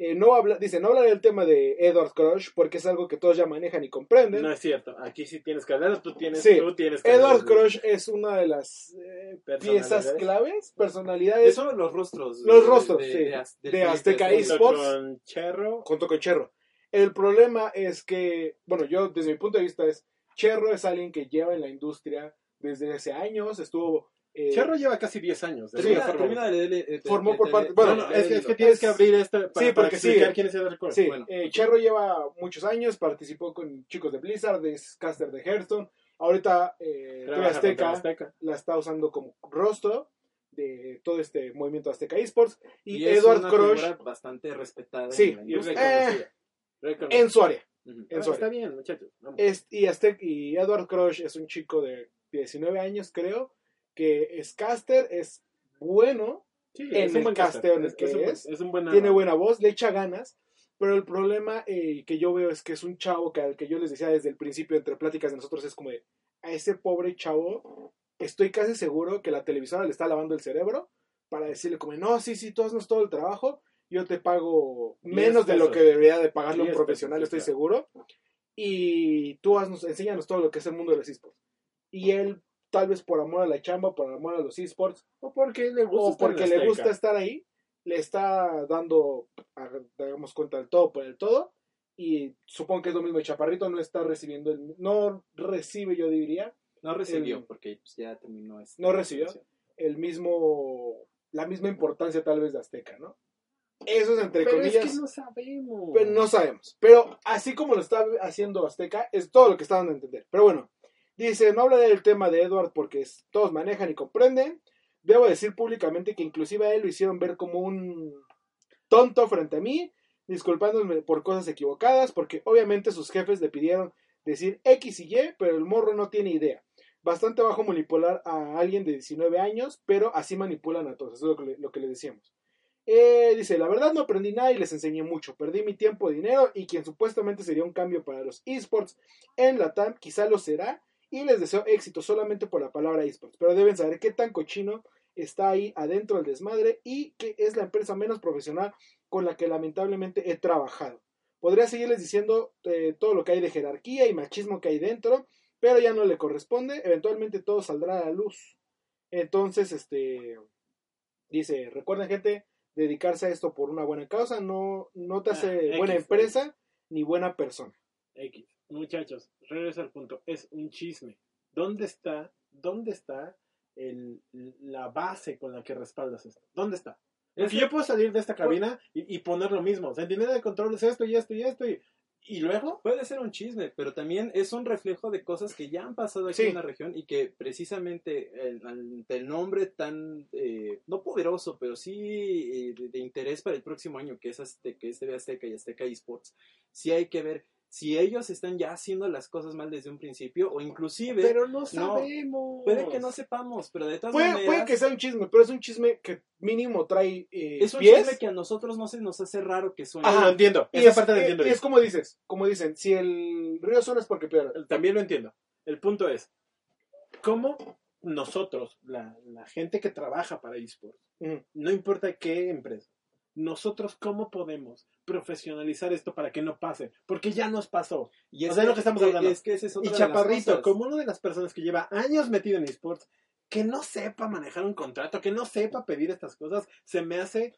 Eh, no habla, dice, no hablaré del tema de Edward Crush porque es algo que todos ya manejan y comprenden. No es cierto. Aquí sí tienes que hablar, tú tienes, Sí. tú tienes que hablar. Edward Crush es una de las eh, piezas claves, personalidades, Son los rostros. Los rostros, sí, Az- de del Azteca Twitter, Junto eSports. con Cherro. junto con Cherro. El problema es que, bueno, yo desde mi punto de vista es, Cherro es alguien que lleva en la industria desde hace años, estuvo... eh, Cherro lleva casi 10 años. de Termina, termina de, de- de- Formó por de- parte- bueno, No, no, de- es, que, de- es que tienes Es- que abrir esto para, Sí, para porque explicar sí. quién es. Sí, Bueno. eh, Cherro lleva muchos años, participó con chicos de Blizzard, es caster de Hearthstone. Ahorita eh, Azteca Azteca. la está usando como rostro de todo este movimiento Azteca Esports. Y, Y es Edward una Crush figura bastante respetada Sí, en la Y industria. reconocida. Reconocida. en su área. Ah, está bien, muchachos. Es- y, Aztec- y Edward Crush es un chico de 19 años, creo, que es caster, es bueno, Sí, en es un el buen casteo en el Es, que es un buen- es, es un buen tiene buena voz, le echa ganas, pero el problema eh, que yo veo es que es un chavo que al que yo les decía desde el principio entre pláticas de nosotros es como de, a ese pobre chavo estoy casi seguro que la televisora le está lavando el cerebro para decirle como, no, sí, sí, tú haznos todo el trabajo, yo te pago menos de lo que debería de pagarle un profesional, estoy seguro, y tú haznos, enséñanos todo lo que es el mundo de los esports. Y él, tal vez por amor a la chamba, por amor a los esports, O porque le gusta o porque le gusta estar ahí, le está dando, damos cuenta del todo por el todo, y supongo que es lo mismo, el Chaparrito no está recibiendo, el, no recibe, yo diría, No recibió, El- porque pues, ya terminó. esta No recibió. el mismo, la misma importancia tal vez de Azteca, ¿no? Eso es entre Pero comillas, es que no sabemos. pero no sabemos. Pero así como lo está haciendo Azteca, es todo lo que está dando a entender. Pero bueno, dice, no hablaré del tema de Edward porque todos manejan y comprenden. Debo decir públicamente que inclusive a él lo hicieron ver como un tonto frente a mí, disculpándome por cosas equivocadas, porque obviamente sus jefes le pidieron decir X y Y, pero el morro no tiene idea. Bastante bajo manipular a alguien de 19 años, pero así manipulan a todos, eso es lo que le, lo que le decíamos. Eh, dice, la verdad no aprendí nada y les enseñé mucho. Perdí mi tiempo, dinero y quien supuestamente sería un cambio para los esports en la TAM quizá lo será y les deseo éxito solamente por la palabra esports. Pero deben saber qué tan cochino está ahí adentro del desmadre y que es la empresa menos profesional con la que lamentablemente he trabajado. Podría seguirles diciendo eh, todo lo que hay de jerarquía y machismo que hay dentro, pero ya no le corresponde. Eventualmente todo saldrá a la luz. Entonces, este dice, recuerden gente, dedicarse a esto por una buena causa no, no te Ah, hace X, buena empresa ni buena persona. X. Muchachos, regreso al punto. Es un chisme. ¿Dónde está, dónde está el, la base con la que respaldas esto? ¿Dónde está? Es- yo puedo salir de esta cabina y, y poner lo mismo. Centinela de control es esto y esto y esto y, y luego. Puede ser un chisme, pero también es un reflejo de cosas que ya han pasado aquí Sí. en la región y que precisamente el, ante el nombre tan, eh, no poderoso, pero sí eh, de, de interés para el próximo año, que es, Azteca, que es TV Azteca y Azteca Esports, sí hay que ver si ellos están ya haciendo las cosas mal desde un principio o inclusive Pero no sabemos. puede que no sepamos, pero de todas Puede, maneras puede que sea un chisme, pero es un chisme que mínimo trae eh, es un pies. chisme que a nosotros no se nos hace raro que suene. Ah, lo entiendo. Y Esa es, parte la y- entiendo y bien. es como dices, como dicen, si el río solo es porque pierde. También lo entiendo. El punto es, ¿cómo nosotros, la, la gente que trabaja para esports, no importa qué empresa, nosotros cómo podemos profesionalizar esto para que no pase? Porque ya nos pasó. y o sea, es lo que estamos hablando. Es que es Y Chaparrito, como una de las personas que lleva años metido en esports, que no sepa manejar un contrato, que no sepa pedir estas cosas, se me hace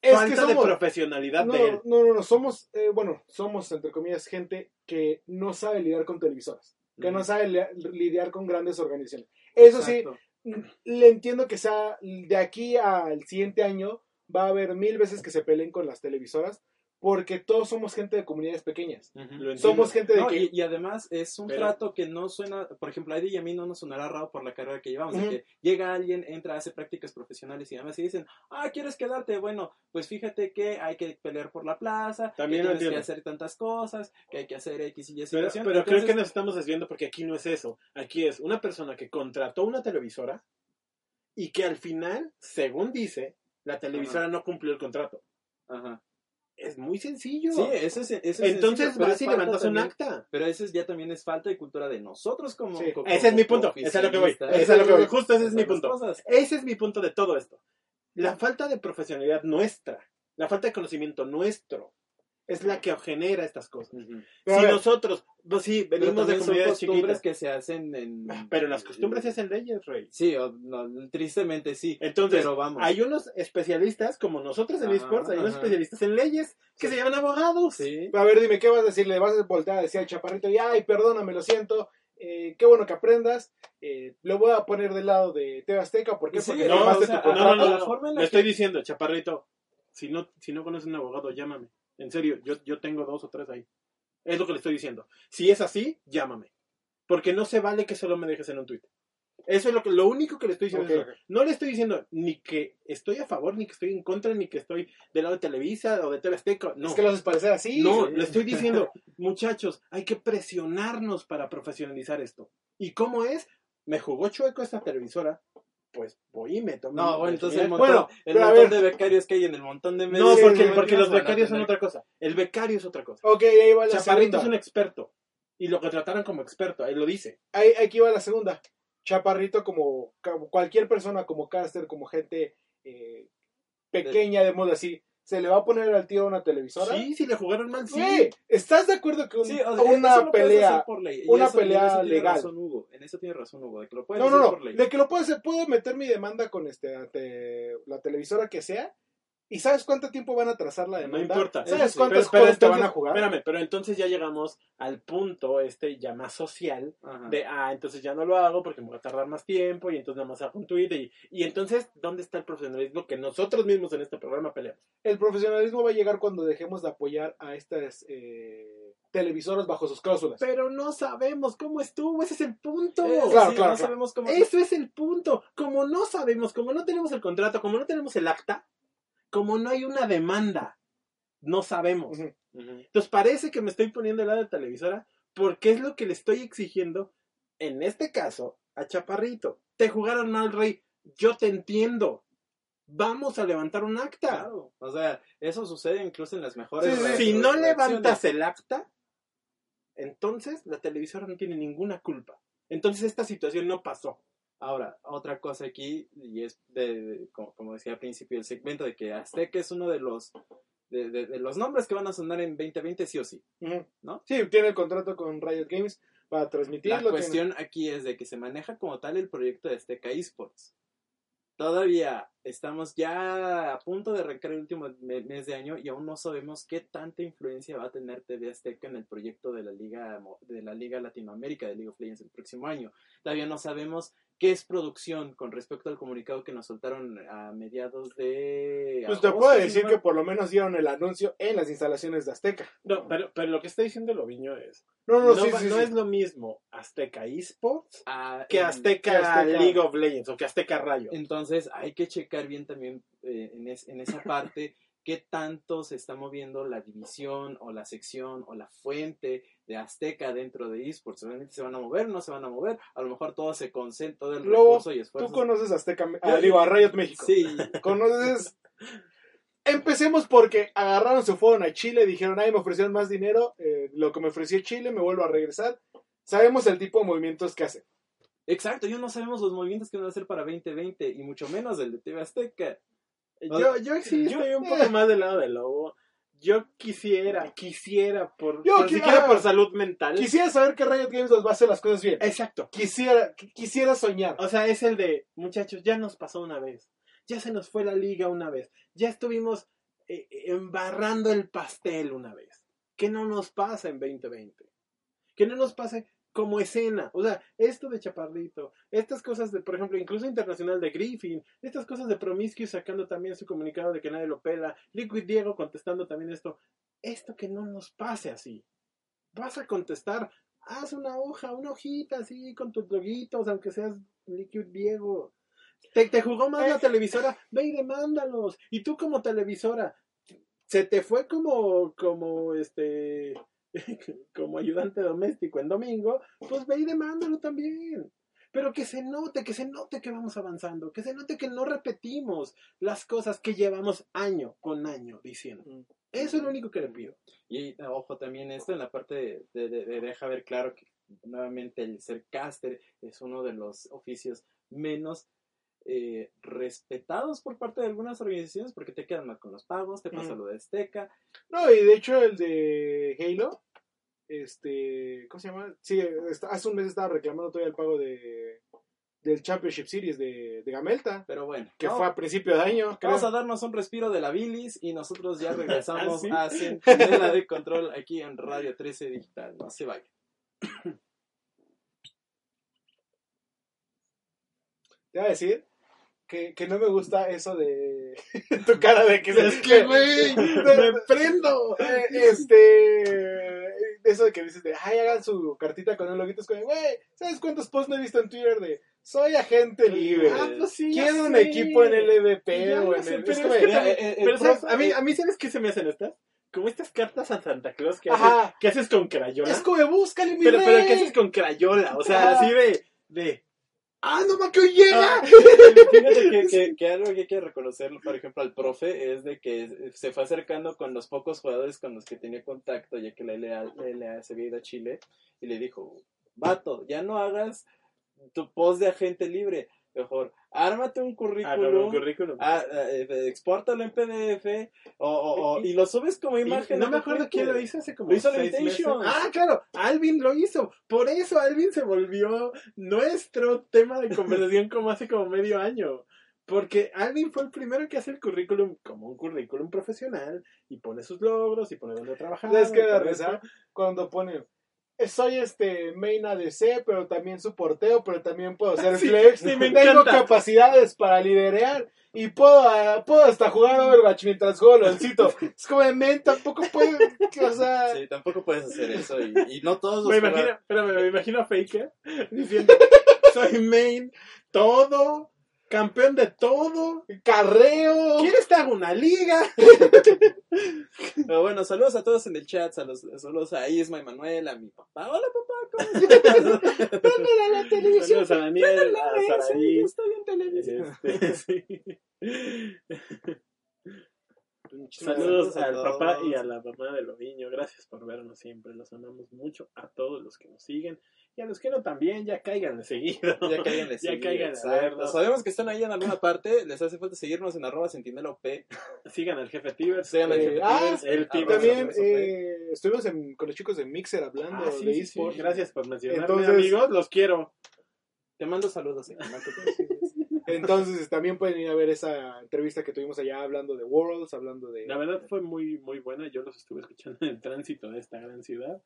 Es falta que somos, de profesionalidad no, de él. no, no, no, somos, eh, bueno, somos entre comillas gente que no sabe lidiar con televisoras, que no Ujú. sabe li- lidiar con grandes organizaciones. Eso sí, Exacto. le entiendo que sea de aquí al siguiente año va a haber mil veces que se peleen con las televisoras porque todos somos gente de comunidades pequeñas. Somos gente de No, que... y, y además es un Pero- trato que no suena, por ejemplo, a Eddie y a mí no nos sonará raro por la carrera que llevamos, de Ujú. que llega alguien, entra, hace prácticas profesionales y demás y dicen, ah, ¿quieres quedarte? Bueno, pues fíjate que hay que pelear por la plaza, También que que hacer tantas cosas, que hay que hacer X y Y Pero, situación. pero creo que nos estamos desviando porque aquí no es eso. Aquí es una persona que contrató una televisora y que al final, según dice, la televisora no cumplió el contrato. Ajá. Es muy sencillo. Sí, eso es, eso es Entonces vas y levantas un acta. Pero eso es- ya también es falta de cultura de nosotros como... Sí. como- Ese es mi punto. Ese es lo que voy. Ese es lo que voy. Justo ese es mi punto. cosas. Ese es mi punto de todo esto. La falta de profesionalidad nuestra, la falta de conocimiento nuestro, es la que genera estas cosas. Si ver, nosotros, pues sí, venimos de también son comunidades costumbres chiquitas, que se hacen en... pero las costumbres se hacen leyes, Rey. Sí, o- no, tristemente sí. Entonces, pero vamos. hay unos especialistas, como nosotros en esports, hay unos especialistas en leyes que Sí. se llaman abogados. Sí. A ver, dime, ¿qué vas a decir? ¿Le vas a voltear a decir al chaparrito y, ay, perdóname, lo siento, eh, qué bueno que aprendas, eh, lo voy a poner del lado de TV Azteca, ¿por qué? Sí, Porque No, o sea, tu No, no, no, la no. forma en la Le que- estoy diciendo, chaparrito, si no, si no conoces un abogado, llámame. En serio, yo, yo tengo dos o tres ahí. Es lo que le estoy diciendo. Si es así, llámame. Porque no se vale que solo me dejes en un tweet. Eso es lo que, lo único que le estoy diciendo. No le estoy diciendo ni que estoy a favor, ni que estoy en contra, ni que estoy del lado de Televisa o de TV Azteca. No. Es que lo haces parecer así. No, le estoy diciendo, muchachos, hay que presionarnos para profesionalizar esto. ¿Y cómo es? Me jugó chueco esta televisora, pues voy y me tomo. No, bueno, entonces el montón, Bueno, el montón ver. de becarios que hay en el montón de No, medios. porque, sí, porque los becarios son otra cosa. El becario es otra cosa. Ok, ahí va la Chaparrito es un experto. Y lo contrataron como experto, él lo dice. Ahí, aquí va la segunda. Chaparrito como, como cualquier persona, como caster, como gente eh, pequeña, de modo así, ¿se le va a poner al tío una televisora? Sí, si le jugaron mal, sí. ¿estás de acuerdo que un- Sí, o sea, una pelea... por ley. Una eso- pelea legal. razón Hugo, en eso tiene razón Hugo, de que lo puedes No, no, hacer no. por ley. De que lo puedo hacer, puedo meter mi demanda con este ante la televisora que sea. ¿Y sabes cuánto tiempo van a trazar la No demanda? importa. ¿Sabes sí. cuántas Pero- pero cosas te van a jugar? Espérame, pero entonces ya llegamos al punto este ya más social Ajá. de, ah, entonces ya no lo hago porque me voy a tardar más tiempo y entonces nada más hago un tweet y, y entonces, ¿dónde está el profesionalismo que nosotros mismos en este programa peleamos? El profesionalismo va a llegar cuando dejemos de apoyar a estas eh, televisoras bajo sus cláusulas. Pero no sabemos cómo estuvo, ese es el punto. Eh, Claro, sí, claro, no claro. sabemos cómo... Eso es el punto. Como no sabemos, como no tenemos el contrato, como no tenemos el acta, como no hay una demanda, no sabemos. Ujú. Entonces parece que me estoy poniendo del lado de la televisora porque es lo que le estoy exigiendo, en este caso, a Chaparrito. Te jugaron mal, Rey. Yo te entiendo. Vamos a levantar un acta. Claro, o sea, eso sucede incluso en las mejores... Sí, sí, re- Si no levantas el acta, entonces la televisora no tiene ninguna culpa. Entonces esta situación no pasó. Ahora, otra cosa aquí, y es de, de- como, como decía al principio del segmento, de que Azteca es uno de los de, de- los nombres que van a sonar en 2020 sí o sí. ¿No? Sí, tiene el contrato con Riot Games para La transmitirlo. tiene- cuestión aquí es de que se maneja como tal el proyecto de Azteca Esports. Todavía estamos ya a punto de arrancar el último me- mes de año y aún no sabemos qué tanta influencia va a tener TV Azteca en el proyecto de la Liga de la Liga Latinoamérica de League of Legends el próximo año. Todavía no sabemos qué es producción con respecto al comunicado que nos soltaron a mediados de Pues te agosto, puedo no decir que por lo menos dieron el anuncio en las instalaciones de Azteca. No, pero, pero lo que está diciendo Loviño es, No, no, no, sí, va- sí, no sí. es lo mismo Azteca Esports Ah, que en- Azteca, que Azteca- League of Legends o que Azteca Rayo. Entonces hay que checar bien también eh, en, es- en esa parte qué tanto se está moviendo la división o la sección o la fuente de Azteca dentro de esports. ¿Realmente se van a mover? ¿No se van a mover? A lo mejor todo se concentra, todo el recurso y esfuerzo. Tú conoces a Azteca, ah, digo, a Riot México. Sí, Conoces. Empecemos porque agarraron, se fueron a Chile, dijeron, ay, me ofrecieron más dinero, eh, lo que me ofreció Chile, me vuelvo a regresar. Sabemos el tipo de movimientos que hacen. exacto. Yo no sabemos los movimientos que van a hacer para 2020 y mucho menos el de TV Azteca. Yo, yo sí Yo- estoy un eh. poco más del lado del lobo. Yo quisiera, quisiera, por, Yo por qui- siquiera ah, por salud mental. Quisiera saber que Riot Games nos va a hacer las cosas bien. Exacto. Quisiera, qu- quisiera soñar. O sea, es el de, muchachos, ya nos pasó una vez. Ya se nos fue la liga una vez. Ya estuvimos eh, embarrando el pastel una vez. Que no nos pasa en 2020. Que no nos pase como escena. O sea, esto de Chaparrito, estas cosas de, por ejemplo, incluso internacional de Griffin, estas cosas de Promiscuous sacando también su comunicado de que nadie lo pela, Liquid Diego contestando también esto. Esto que no nos pase así. Vas a contestar, haz una hoja, una hojita así con tus loguitos, aunque seas Liquid Diego. Te, te jugó más la televisora, ve y demándalos. Y tú como televisora, se te fue como, como este, como ayudante doméstico en domingo, pues ve y demándalo también. Pero que se note, que se note que vamos avanzando, que se note que no repetimos las cosas que llevamos año con año diciendo. Mm. Eso es lo único que le pido. Y ojo también esto en la parte de, de, de- de deja ver claro que nuevamente el ser caster es uno de los oficios menos eh, respetados por parte de algunas organizaciones porque te quedan mal con los pagos, te pasa Mm. lo de Azteca. No, y de hecho el de Halo, este, ¿cómo se llama? Sí, está- hace un mes estaba reclamando todavía el pago de del Championship Series de, de Gamelta, Pero bueno, que no, fue a principio de año. creo. vamos a darnos un respiro de la bilis y nosotros ya regresamos ¿Ah, a Centinela de Control aquí en Radio 13 Digital. No se vayan. Te voy a decir que, que no me gusta eso de tu cara de que Es que, güey, me prendo. Eh, este eso de que dices de ay hagan su cartita con un loguito es como güey sabes cuántos posts no he visto en Twitter de soy agente libre Ah, pues sí, quiero un sé. equipo en LVP Ya o en sé, el pero es que- eh, eh, Pero ¿sabes? a mí, a mí ¿sabes qué se me hacen estas? Como estas cartas a Santa Claus que haces, que haces con crayola. es como búscale mi pero, rey pero ¿qué haces con crayola? O sea, así de, de, ah, no ma que hoy llega. Ah, Fíjate que, que, que algo que hay que reconocer, por ejemplo, al profe es de que se fue acercando con los pocos jugadores con los que tenía contacto, ya que la LA, la LA se había ido a Chile, y le dijo, vato, ya no hagas tu post de agente libre, mejor, ármate un Ah, currículum, un currículum. ah, eh, eh, expórtalo en PDF, o, o- o- y lo subes como Y imagen. no a me acuerdo quién lo hizo hace como Lo hizo seis meses. Ah, claro, Alvin lo hizo. Por eso Alvin se volvió nuestro tema de conversación como hace como medio año. Porque Alvin fue el primero que hace el currículum como un currículum profesional y pone sus logros y pone dónde trabajar. ¿Sabes qué y da todo risa? esto. cuando pone soy este main ADC, pero también soporteo, pero también puedo ser Sí, flex. sí, me Tengo encanta. capacidades para liderear y puedo, ah, puedo hasta jugar Overwatch mientras juego LOLcito. Es como de men, tampoco puedo, o sea, Sí, tampoco puedes hacer eso, y, y no todos los Me jugadores- imagino, espérame, me imagino a Faker diciendo, soy main, todo, campeón de todo, carreo. ¿quieres te hago una liga? Pero bueno, saludos a todos en el chat, saludos, saludos a Isma y Manuel, a mi papá. Hola papá, ¿cómo estás? Prende la televisión. Saludos a Daniel, a Saraí. Estoy en televisión. Este, sí. Saludos al papá y a la mamá de Loviño. Gracias por vernos siempre. Los amamos mucho a todos los que nos siguen. Y a los que no también, ya caigan seguido. Ya caigan a Ya seguir, caigan a vernos. Sabemos que están ahí en alguna parte, les hace falta seguirnos en arroba sentinela OP. Sigan al jefe Tibers. Sigan al Eh, jefe ah, Tibers, el También eh, estuvimos en- con los chicos de Mixer hablando Ah, sí, de sí, sí. eSports. Gracias por mencionarme, Entonces- amigos. Los quiero. Te mando saludos. Entonces también pueden ir a ver esa entrevista que tuvimos allá hablando de Worlds, hablando de... La verdad fue muy, muy buena. Yo los estuve escuchando en el tránsito de esta gran ciudad.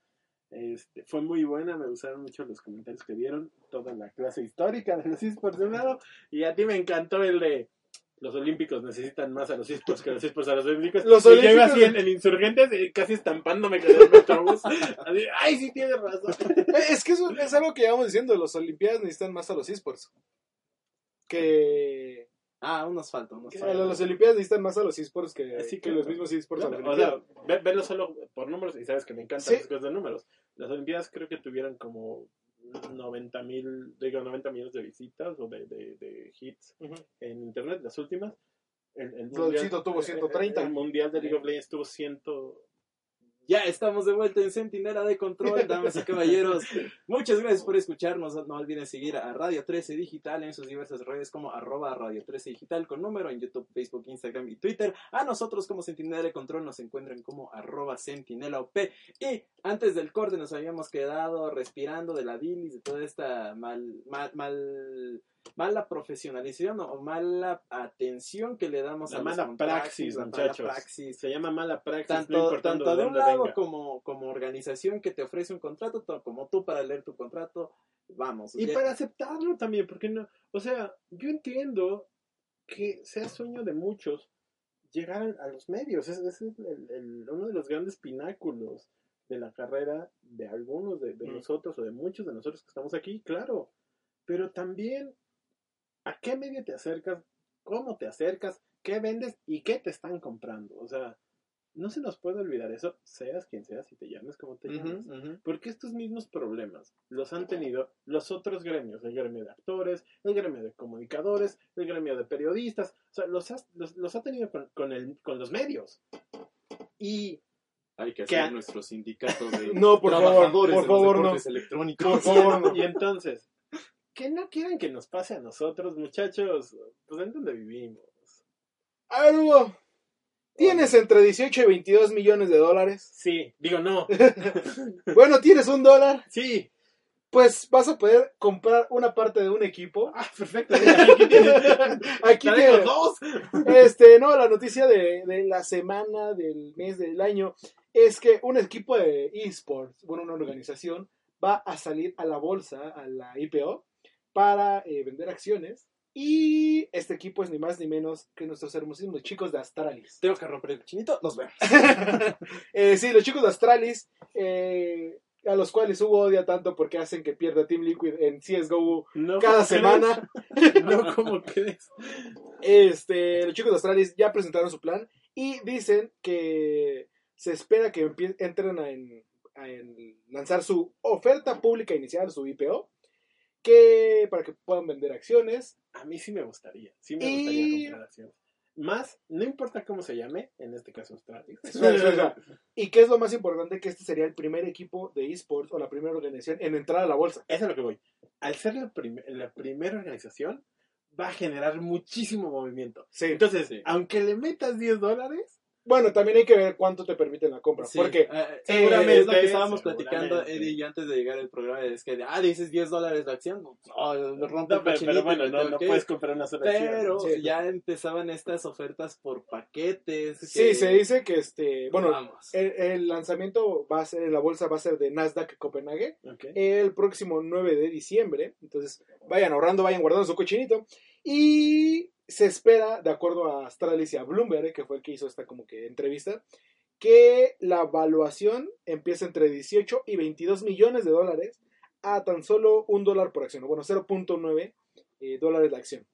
Este, fue muy buena, me gustaron mucho los comentarios que dieron, toda la clase histórica de los esports de un lado, y a ti me encantó el de los olímpicos necesitan más a los esports que los esports a los olímpicos. Los y yo iba así en, en insurgentes, eh, casi estampándome con el metrobús. Así, ay, sí tienes razón. Es que eso es algo que llevamos diciendo, los Olimpiadas necesitan más a los esports. Que, Ah, unos faltan, unos que faltan. las Olimpiadas necesitan más a los esports que, Así que que- los mismos esports o sea, ve- verlo solo por números, y sabes que me encantan Sí. las cosas de números. Las Olimpiadas creo que tuvieron como 90 mil, digo 90 millones de visitas o de, de, de hits Ujú. en internet, las últimas. El, el LOLcito tuvo el- 130. El, mundial de League of Legends tuvo 100. Ya estamos de vuelta en Centinela de Control, damas y caballeros. Muchas gracias por escucharnos. No olviden seguir a Radio 13 Digital en sus diversas redes como arroba Radio 13 Digital con número en YouTube, Facebook, Instagram y Twitter. A nosotros como Centinela de Control nos encuentran como arroba Centinela. Y antes del corte nos habíamos quedado respirando de la bilis, de toda esta mal, mal, mal mala profesionalización o mala atención que le damos La a mala praxis, la mala muchachos. praxis. Se llama mala praxis, no Tanto, importando tanto de de un lado venga. como, como organización que te ofrece un contrato, to- como tú para leer tu contrato, vamos. Y ya- para aceptarlo también, porque no, o sea, yo entiendo que sea sueño de muchos llegar a, a los medios, ese ese es el- el- uno de los grandes pináculos de la carrera de algunos de, de Mm. nosotros o de muchos de nosotros que estamos aquí, claro, pero también a qué medio te acercas, cómo te acercas, qué vendes y qué te están comprando, o sea, no se nos puede olvidar eso, seas quien seas y te llames como te Ujú, llames. Porque estos mismos problemas los han tenido los otros gremios, el gremio de actores, el gremio de comunicadores, el gremio de periodistas, o sea, los, has- los, los ha tenido con, con, el, con los medios. Y Hay que ¿Qué hacer ha- nuestro sindicato de No, por favor, trabajadores por de los favor, no. deportes electrónicos. Por favor, no. Y entonces, que no quieren que nos pase a nosotros, muchachos, pues en donde vivimos. A ver, Hugo, tienes entre 18 y 22 millones de dólares. Sí, digo no, Bueno, tienes un dólar, sí. pues vas a poder comprar una parte de un equipo. Ah, perfecto. Aquí tienes, Aquí traigo tienes, dos. este, no, la noticia de, de la semana, del mes, del año, es que un equipo de esports, bueno, una organización, va a salir a la bolsa, a la IPO, para eh, vender acciones. Y este equipo es ni más ni menos que nuestros hermosísimos chicos de Astralis. Tengo que romper el chinito, nos vemos. Eh, sí, los chicos de Astralis, eh, a los cuales Hugo odia tanto porque hacen que pierda Team Liquid en CSGO No, cada ¿cómo semana. No, ¿cómo crees? Este, los chicos de Astralis ya presentaron su plan y dicen que se espera que entren a, en, a en lanzar su oferta pública inicial, su IPO, que para que puedan vender acciones. A mí sí me gustaría, sí me Y- gustaría comprar acciones. Más, no importa cómo se llame, en este caso espera. Y que es lo más importante, que este sería el primer equipo de esports o la primera organización en entrar a la bolsa. Eso es lo que voy. Al ser la, prim- la primera organización, va a generar muchísimo movimiento. Sí. Entonces, Sí. aunque le metas 10 dólares, Bueno, también hay que ver cuánto te permiten la compra. Sí, Porque eh, seguramente, es lo que estábamos seguramente. platicando, Eddie y yo antes de llegar al programa, es que, ah, dices 10 dólares la acción, oh, me rompe no, pero, bueno, no, no puedes comprar una sola acción. Pero Sí. ya empezaban estas ofertas por paquetes. sí, que- se dice que este, bueno, Vamos. el, el lanzamiento va a ser en la bolsa, va a ser de Nasdaq Copenhague. Ok. el próximo 9 de diciembre. Entonces, vayan ahorrando, vayan guardando su cochinito. Y se espera, de acuerdo a Astralis y a Bloomberg, que fue el que hizo esta como que entrevista, que la evaluación empieza entre 18 y 22 millones de dólares a tan solo un dólar por acción. o Bueno, 0.9 eh, dólares la acción.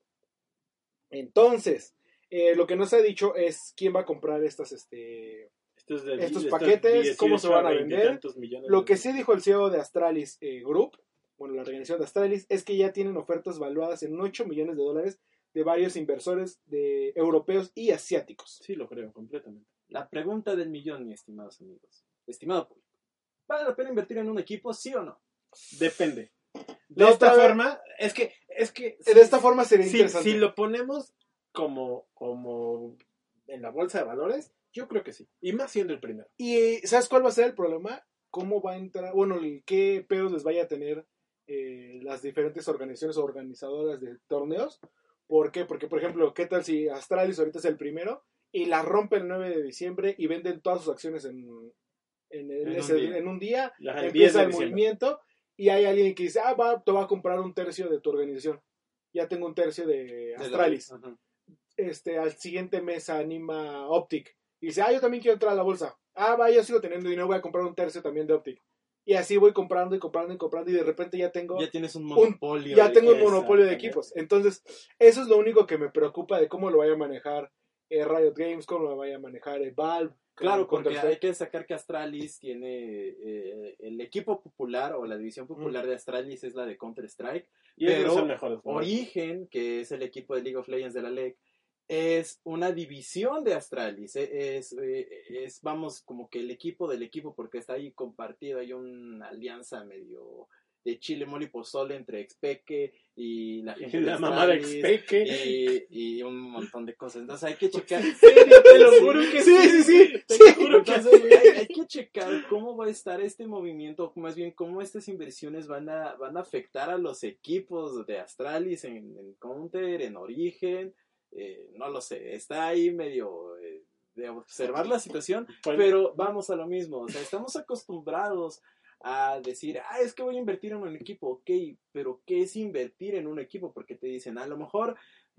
Entonces, eh, lo que no se ha dicho es quién va a comprar estas, este, Estos, de- estos estos paquetes, ¿cómo se 18 van a vender? Lo que sí dijo el CEO de Astralis eh, Group, bueno, la organización de Astralis, es que ya tienen ofertas valuadas en 8 millones de dólares de varios inversores de europeos y asiáticos. Sí, lo creo, completamente. La pregunta del millón, mis estimados amigos. Estimado público. ¿Vale la pena invertir en un equipo, sí o no? Depende. De La esta forma, es que, es que De esta forma sería si, interesante. si lo ponemos como, como en la bolsa de valores, yo creo que sí. Y más siendo el primero. Y ¿sabes cuál va a ser el problema? ¿Cómo va a entrar? Bueno, qué pedos les vaya a tener eh, las diferentes organizaciones o organizadoras de torneos. ¿Por qué? Porque, por ejemplo, ¿qué tal si Astralis ahorita es el primero y la rompe el 9 de diciembre y venden todas sus acciones en, en, el- En un ese- día. en un día? Ajá, el 10 empieza el diciembre. movimiento y hay alguien que dice, ah, va, te va a comprar un tercio de tu organización. Ya tengo un tercio de Astralis. Este, al siguiente mes anima Optic. Y dice, ah, yo también quiero entrar a la bolsa. Ah, va, yo sigo teniendo dinero, voy a comprar un tercio también de Optic. Y así voy comprando y comprando y comprando y de repente ya tengo, Ya tienes un monopolio. ya de tengo un equipos. monopolio de equipos. Entonces, eso es lo único que me preocupa de cómo lo vaya a manejar eh, Riot Games, cómo lo vaya a manejar eh, Valve. Claro, con porque hay que destacar que Astralis tiene eh, el equipo popular o la división popular de Astralis es la de Counter Strike. Y ellos Pero son mejores. ¿no? Origen, que es el equipo de League of Legends de la LEC, es una división de Astralis. eh, Es, eh, es, vamos, como que el equipo del equipo, porque está ahí compartido, hay una alianza medio de chile, mole y pozole entre Expeque y la gente Y la de mamá de Expeque. y, y un montón de cosas. Entonces hay que checar. Te lo Sí. juro que Sí, sí, sí. Te juro que hay, hay que checar cómo va a estar este movimiento, más bien cómo estas inversiones van a, van a afectar a los equipos de Astralis en, en Counter, en Origen, eh, no lo sé, está ahí medio eh, de observar la situación, pero vamos a lo mismo, o sea, estamos acostumbrados a decir, ah, es que voy a invertir en un equipo, ok, pero ¿qué es invertir en un equipo? Porque te dicen, a lo mejor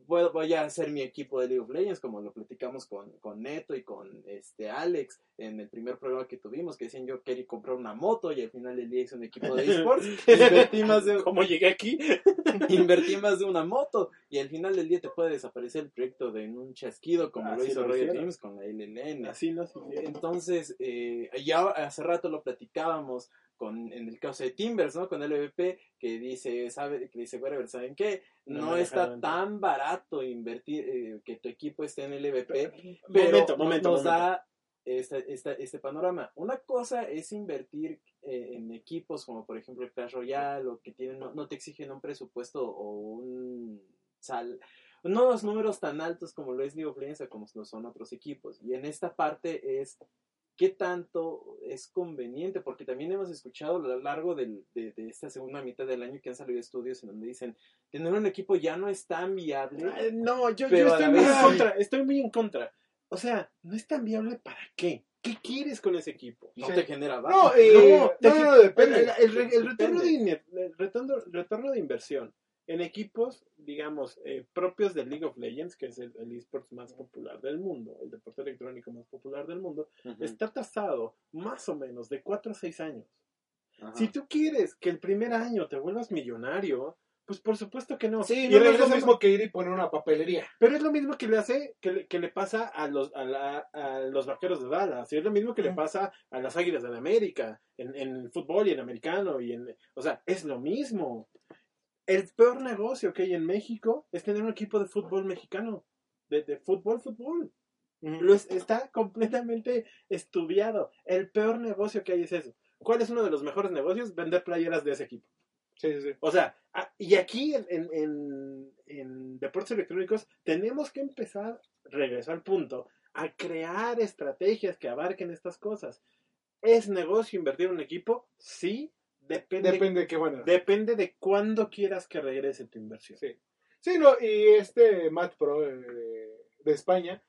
voy, voy a hacer mi equipo de League of Legends, como lo platicamos con, con Neto y con este Alex en el primer programa que tuvimos, que decían yo quería comprar una moto y al final del día hice un equipo de esports, invertí más de, ¿Cómo llegué aquí? invertí más de una moto y al final del día te puede desaparecer el proyecto de en un chasquido como lo Así hizo lo hicieron. Games con la LLN. Así sí. Entonces, eh, ya hace rato lo platicábamos con, en el caso de Timbers, ¿no? Con LVP, que dice, sabe, que dice, ¿saben qué? No está tan barato invertir, eh, que tu equipo esté en LVP, pero momento, momento, nos momento. da esta, esta- este panorama. Una cosa es invertir eh, en equipos como por ejemplo el Clash Royale o que tienen, no, no te exigen un presupuesto o un sal, no los números tan altos como lo es League of Legends o como lo son otros equipos. Y en esta parte es qué tanto es conveniente, porque también hemos escuchado a lo largo del- de, de esta segunda mitad del año que han salido estudios en donde dicen tener un equipo ya no es tan viable. Eh, No, yo, yo estoy muy en contra. Estoy muy en contra. O sea, no es tan viable para qué. ¿Qué quieres con ese equipo? No te genera No, baja. eh, No, no, te- no, depende. El, el re- el retorno, de, Depende. ine- el retorno, retorno de inversión en equipos, digamos, eh, propios de League of Legends, que es el, el esports más popular del mundo, el deporte electrónico más popular del mundo, Ujú. está tasado más o menos de 4 a 6 años. Ajá. Si tú quieres que el primer año te vuelvas millonario, pues por supuesto que no. Sí, Y no, no es lo mismo que ir y poner una papelería. Pero es lo mismo que le hace, que le, que le pasa a los, a, la- a los vaqueros de Dallas, y es lo mismo que le Ujú. pasa a las águilas de América, en, en el fútbol y en americano, y en, o sea, es lo mismo. El peor negocio que hay en México es tener un equipo de fútbol mexicano, de, de fútbol, fútbol. Lo es- está completamente estudiado. El peor negocio que hay es eso. ¿Cuál es uno de los mejores negocios? Vender playeras de ese equipo. Sí, sí, sí. O sea, a- y aquí en, en- en- en deportes electrónicos tenemos que empezar, regreso al punto, a crear estrategias que abarquen estas cosas. ¿Es negocio invertir en un equipo? Sí, depende, Depende de qué depende de cuándo quieras que regrese tu inversión. Sí. Sí, no, y este Matt Pro eh, de España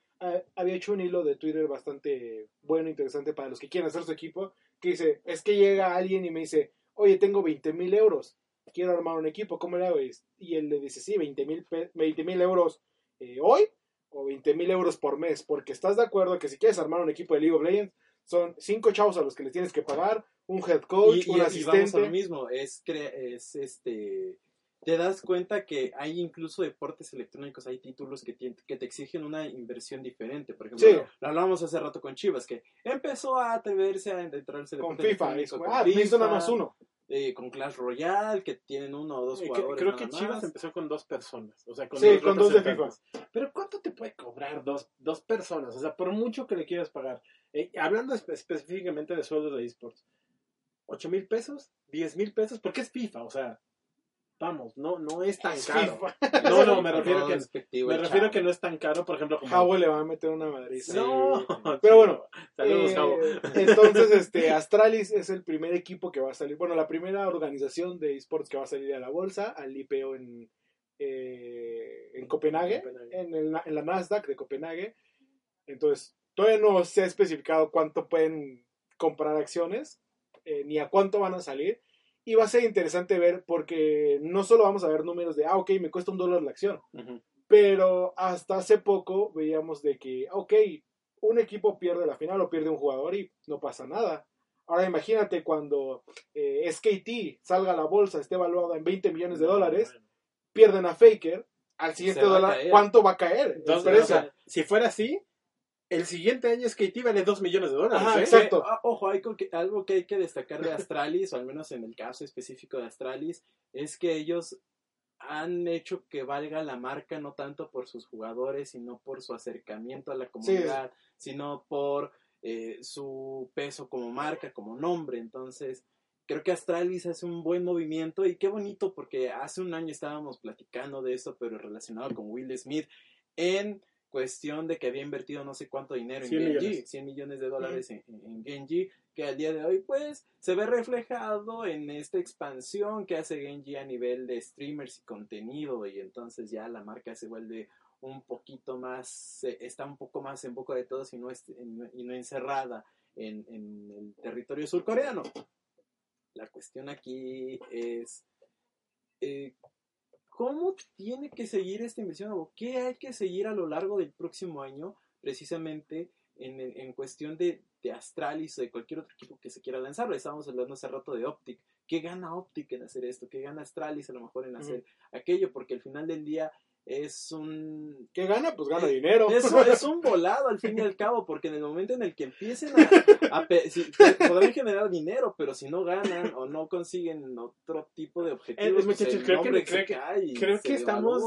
había hecho un hilo de Twitter bastante bueno, interesante para los que quieren hacer su equipo, que dice, es que llega alguien y me dice, oye, tengo 20 mil euros, quiero armar un equipo, ¿cómo le hago? Y él le dice, sí, 20 mil euros eh, hoy o 20 mil euros por mes, porque estás de acuerdo que si quieres armar un equipo de League of Legends, son cinco chavos a los que les tienes que pagar, un head coach, y, un y- y asistente. vamos a lo mismo, es, cre- es este te das cuenta que hay incluso deportes electrónicos, hay títulos que, que te exigen una inversión diferente. Por ejemplo, Sí. lo, hablábamos hace rato con Chivas, que empezó a atreverse a entrarse con FIFA, es con ah, necesito nada FIFA, más uno. eh, con Clash Royale, que tienen uno o dos Eh, jugadores. creo que Chivas más. empezó con dos personas. O sea, con Sí, dos con dos de representantes. Pero ¿cuánto te puede cobrar dos, dos personas? O sea, por mucho que le quieras pagar. Eh, hablando espe- específicamente de sueldos de esports. ¿8 mil pesos? ¿10 mil pesos? Porque es FIFA, o sea, vamos, no, no es tan Es caro. FIFA. No, no, me refiero, que, despectivo me refiero chavo. que no es tan caro, por ejemplo, como... Javo le va a meter una madriza. No, Pero bueno, Saludos, Eh, entonces, este, Astralis es el primer equipo que va a salir, bueno, la primera organización de esports que va a salir a la bolsa, al IPO en, eh, en Copenhague, Copenhague. En, el- en la Nasdaq de Copenhague. Entonces, todavía no se ha especificado cuánto pueden comprar acciones, eh, ni a cuánto van a salir. Y va a ser interesante ver porque no solo vamos a ver números de, ah, ok, me cuesta un dólar la acción, pero hasta hace poco veíamos de que, ok, un equipo pierde la final o pierde un jugador y no pasa nada. Ahora imagínate cuando eh, SKT salga a la bolsa, esté evaluada en 20 millones de dólares, pierden a Faker, al siguiente dólar. ¿cuánto va a caer? Entonces, o sea, si fuera así, el siguiente año SKT vale 2 millones de dólares. Ajá, ¿eh? exacto. Ah, ojo, hay que- algo que hay que destacar de Astralis, o al menos en el caso específico de Astralis, es que ellos han hecho que valga la marca no tanto por sus jugadores, sino por su acercamiento a la comunidad, sino por eh, su peso como marca, como nombre. Entonces, creo que Astralis hace un buen movimiento y qué bonito porque hace un año estábamos platicando de eso, pero relacionado con Will Smith en cuestión de que había invertido no sé cuánto dinero en 100 Genji, millones. 100 millones de dólares en, en Genji, que al día de hoy pues se ve reflejado en esta expansión que hace Genji a nivel de streamers y contenido y entonces ya la marca se vuelve un poquito más, eh, está un poco más en boca de todos y no, es- en- y no encerrada en, en el territorio surcoreano. La cuestión aquí es eh, cómo tiene que seguir esta inversión o qué hay que seguir a lo largo del próximo año, precisamente en, en cuestión de, de Astralis o de cualquier otro equipo que se quiera lanzar. Estábamos hablando hace rato de Optic. ¿Qué gana Optic en hacer esto? ¿Qué gana Astralis a lo mejor en hacer aquello? Porque al final del día es un ¿Qué gana? Pues gana Eh, dinero. eso es un volado al fin y al cabo, porque en el momento en el que empiecen a, a pe- si- pe- podrán generar dinero, pero si no ganan o no consiguen otro tipo de objetivos, Eh, pues muchachos, creo que- creo que- creo estamos-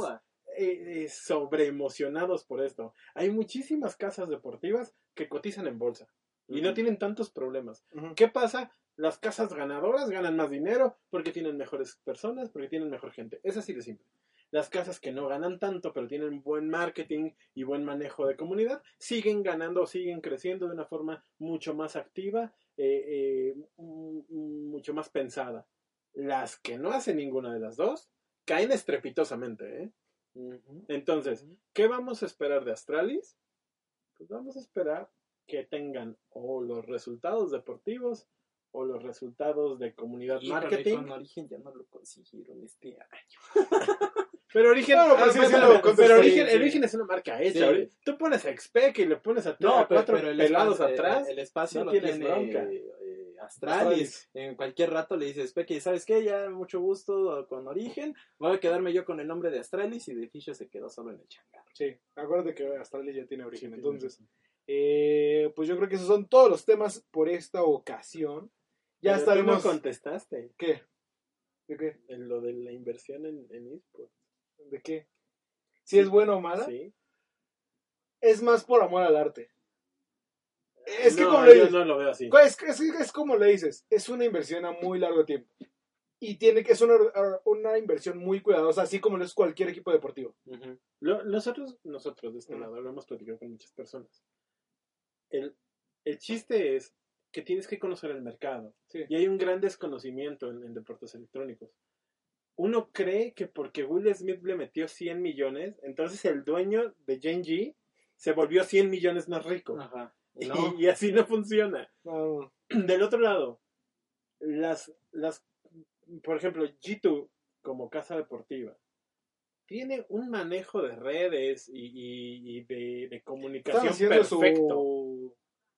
eh, eh, sobreemocionados por esto. Hay muchísimas casas deportivas que cotizan en bolsa y no tienen tantos problemas. ¿Qué pasa? Las casas ganadoras ganan más dinero porque tienen mejores personas, porque tienen mejor gente. Es así de simple. Las casas que no ganan tanto, pero tienen buen marketing y buen manejo de comunidad, siguen ganando, siguen creciendo de una forma mucho más activa, eh, eh, m- m- mucho más pensada. Las que no hacen ninguna de las dos caen estrepitosamente. ¿eh? Entonces, ¿qué vamos a esperar de Astralis? Pues vamos a esperar que tengan o los resultados deportivos o los resultados de comunidad Híjole, marketing. con origen ya no lo consiguieron este año. Pero Origen, ah, pero sí, pero Origen, sí. Origen es una marca hecha. Sí. Ori- Tú pones a Expec y le pones a, No, a pero, cuatro pero el pelados espacio, atrás. el, el espacio no lo tiene bronca. eh, Astralis. En cualquier rato le dices, Peque, ¿sabes qué? Ya mucho gusto con Origen. Voy a quedarme yo con el nombre de Astralis y de Fisher se quedó solo en el changarro. Sí, acuérdate que Astralis ya tiene origen. Sí, Entonces, eh, pues yo creo que esos son todos los temas por esta ocasión. Ya Pero tú estaremos. no contestaste ¿Qué? ¿De qué? en lo de la inversión en, en eSports. ¿De qué? Si es bueno o mala, Sí. es más por amor al arte. Es que No, como le dices, no lo veo así. es, es- es como le dices, es una inversión a muy largo tiempo. Y tiene que es una, una inversión muy cuidadosa, así como lo es cualquier equipo deportivo. Lo- nosotros, nosotros de este lado, lo hemos platicado con muchas personas. El, el chiste es que tienes que conocer el mercado. Sí. Y hay un gran desconocimiento en, en deportes electrónicos. Uno cree que porque Will Smith le metió 100 millones, entonces el dueño de Genji se volvió 100 millones más rico. Ajá. Y, No. y así no funciona. No, Del otro lado, las, las, por ejemplo, G2 como casa deportiva tiene un manejo de redes y, y- y de, comunicación perfecto. su.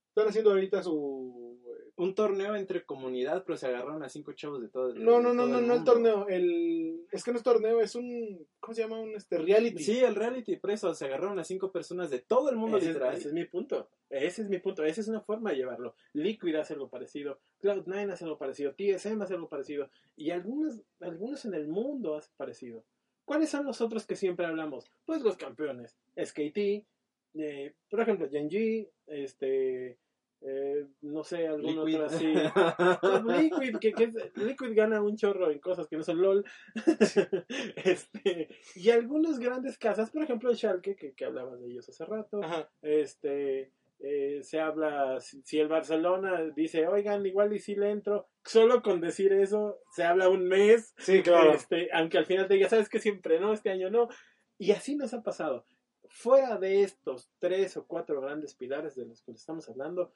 Están haciendo ahorita su. Un torneo entre comunidad, pero se agarraron a cinco chavos de todo. No, de no, no, no, el no el torneo. El... Es que no es torneo, es un. ¿Cómo se llama? Un este, reality. Sí, el reality, por eso se agarraron a cinco personas de todo el mundo Ese literal. ese es mi punto. Ese es mi punto. Esa es una forma de llevarlo. Liquid hace algo parecido. Cloud9 hace algo parecido. TSM hace algo parecido. Y algunos, algunos en el mundo hacen parecido. ¿Cuáles son los otros que siempre hablamos? Pues los campeones. SKT, eh, por ejemplo, Genji, este, eh, no sé, algún Liquid. así. No, Liquid, que, que es- Liquid gana un chorro en cosas que no son LOL. este, y algunas grandes casas, por ejemplo, el Schalke, que, que hablabas de ellos hace rato. Ajá. Este, eh, se habla, si, si el Barcelona dice, oigan, igual y si le entro, solo con decir eso, se habla un mes. Sí, claro. Este, aunque al final te diga, sabes que siempre no, este año no. Y así nos ha pasado. Fuera de estos tres o cuatro grandes pilares de los que estamos hablando,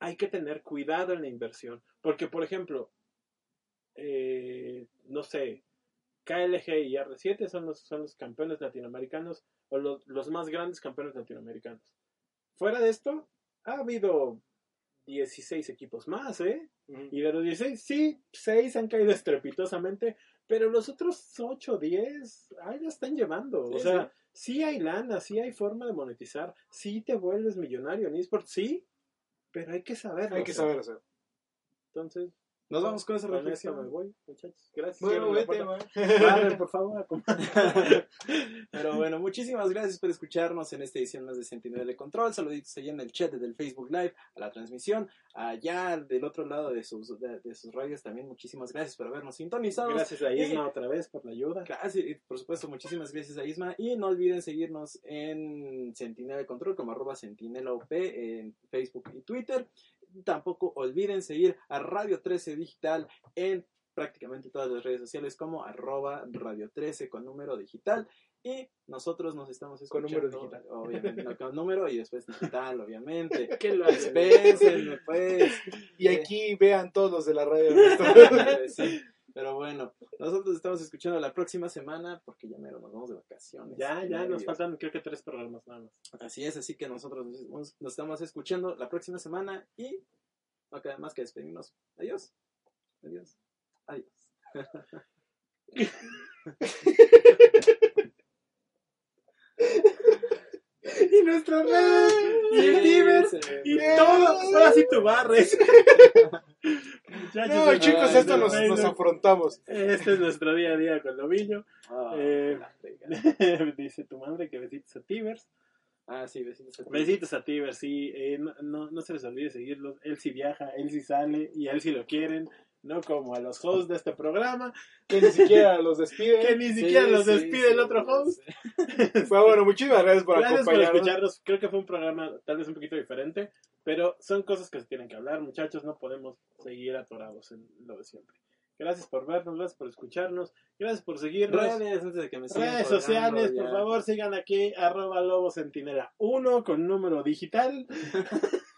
hay que tener cuidado en la inversión. Porque, por ejemplo, eh, no sé, KLG y R7 son los, son los campeones latinoamericanos o los, los más grandes campeones latinoamericanos. Fuera de esto, ha habido 16 equipos más, ¿eh? Y de los 16, sí, 6 han caído estrepitosamente, pero los otros 8 o 10, ahí la están llevando. o sea, sí. hay lana, sí hay forma de monetizar, sí te vuelves millonario en eSports, sí, pero hay que saberlo. Hay que hacer. saber hacer. Entonces, Nos vamos con esa esto me reflexión. voy, muchachos. Gracias. Bueno, vete, por favor. Pero bueno, muchísimas gracias por escucharnos en esta edición más de Sentinela de Control. Saluditos allá en el chat del Facebook Live, a la transmisión. Allá del otro lado de sus, de, de sus radios también, muchísimas gracias por habernos sintonizado. Gracias a Isma otra vez por la ayuda. Gracias, y por supuesto, muchísimas gracias a Isma. Y no olviden seguirnos en Sentinela de Control como arroba Sentinela OP en Facebook y Twitter. Tampoco olviden seguir a Radio 13 Digital en prácticamente todas las redes sociales como arroba Radio 13 con número digital. Y nosotros nos estamos Con escuchando. número digital. Obviamente, no, con número y después digital, obviamente. ¿Qué lo Dispensenme, pues. Y aquí vean todos los de la radio. Sí, pero bueno, nosotros estamos escuchando la próxima semana porque ya mero nos vamos de vacaciones. Ya, ya, nos faltan creo que tres programas nada más. Así es, así que nosotros nos, nos estamos escuchando la próxima semana y no queda más que despedirnos. Adiós. Adiós. Adiós. y nuestras redes. Y el sí. Y todo, ahora sí tú barres. No, chicos, esto no, nos, no, nos no. afrontamos. Este es nuestro día a día con Lobillo. Ah, Eh. Dice tu madre que besitos a Tibers. Ah, sí, besitos a ti. Besitos a Tibers, sí. eh, no, no, no se les olvide seguirlos. Él sí viaja, él sí sale y a él sí lo quieren. No como a los hosts de este programa, Que ni siquiera los que despiden. ni Sí, siquiera los sí, despide sí, el otro host. Pero bueno, muchísimas gracias por Gracias por acompañarnos. escucharnos. Creo que fue un programa tal vez un poquito diferente, pero son cosas que se tienen que hablar, muchachos. No podemos seguir atorados en lo de siempre. Gracias por vernos, gracias por escucharnos, gracias por seguirnos. Redes, antes de que me Redes sociales, ya. por favor, sigan aquí, arroba lobo centinela 1 con número digital.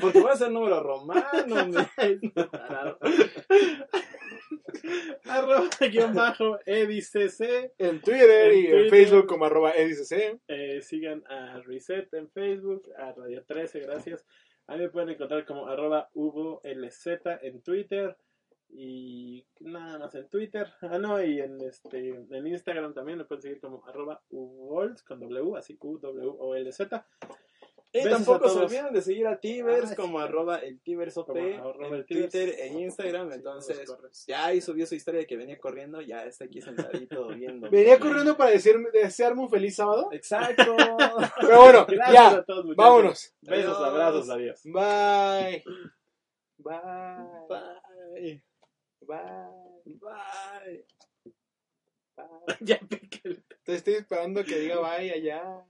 Porque va a ser número romano, hombre. arroba guion bajo edicc. En Twitter y En. Facebook como arroba edicc. Eh, sigan a Reset en Facebook, a Radio 13, gracias. A mí me pueden encontrar como arroba HugoLZ en Twitter. Y nada más en Twitter. Ah, no, y en este en Instagram también me pueden seguir como arroba Uwols con W, así U-W-O-L-Z. Y Besos tampoco se olviden de seguir a Tibers Ah, sí. como arroba el Tibers OP en el Tibers. Twitter e Instagram. Sí, Entonces, ya ahí subió su historia de que venía corriendo, ya está aquí sentadito viendo. Venía corriendo para decirme, desearme un feliz sábado. Exacto. Pero bueno, Gracias ya. a todos, muchachos. Vámonos. Besos, Adiós. abrazos, adiós. Bye. Bye. Bye. Bye. Bye. Bye. ya pícale. Te estoy esperando que diga bye allá.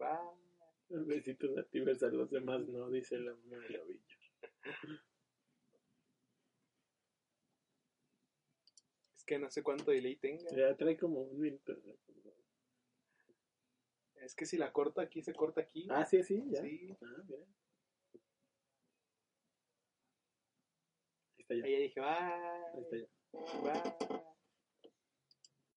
Bye. Besitos a ti, besos a los demás, no, dice la mamá. Es que no sé cuánto delay tenga. Ya trae como un minuto. Es que si la corto aquí, se corta aquí. Ah, sí, sí, ya. Sí. Ah, mira. Ahí está ya. Ahí ya dije Ahí está ya. Bye.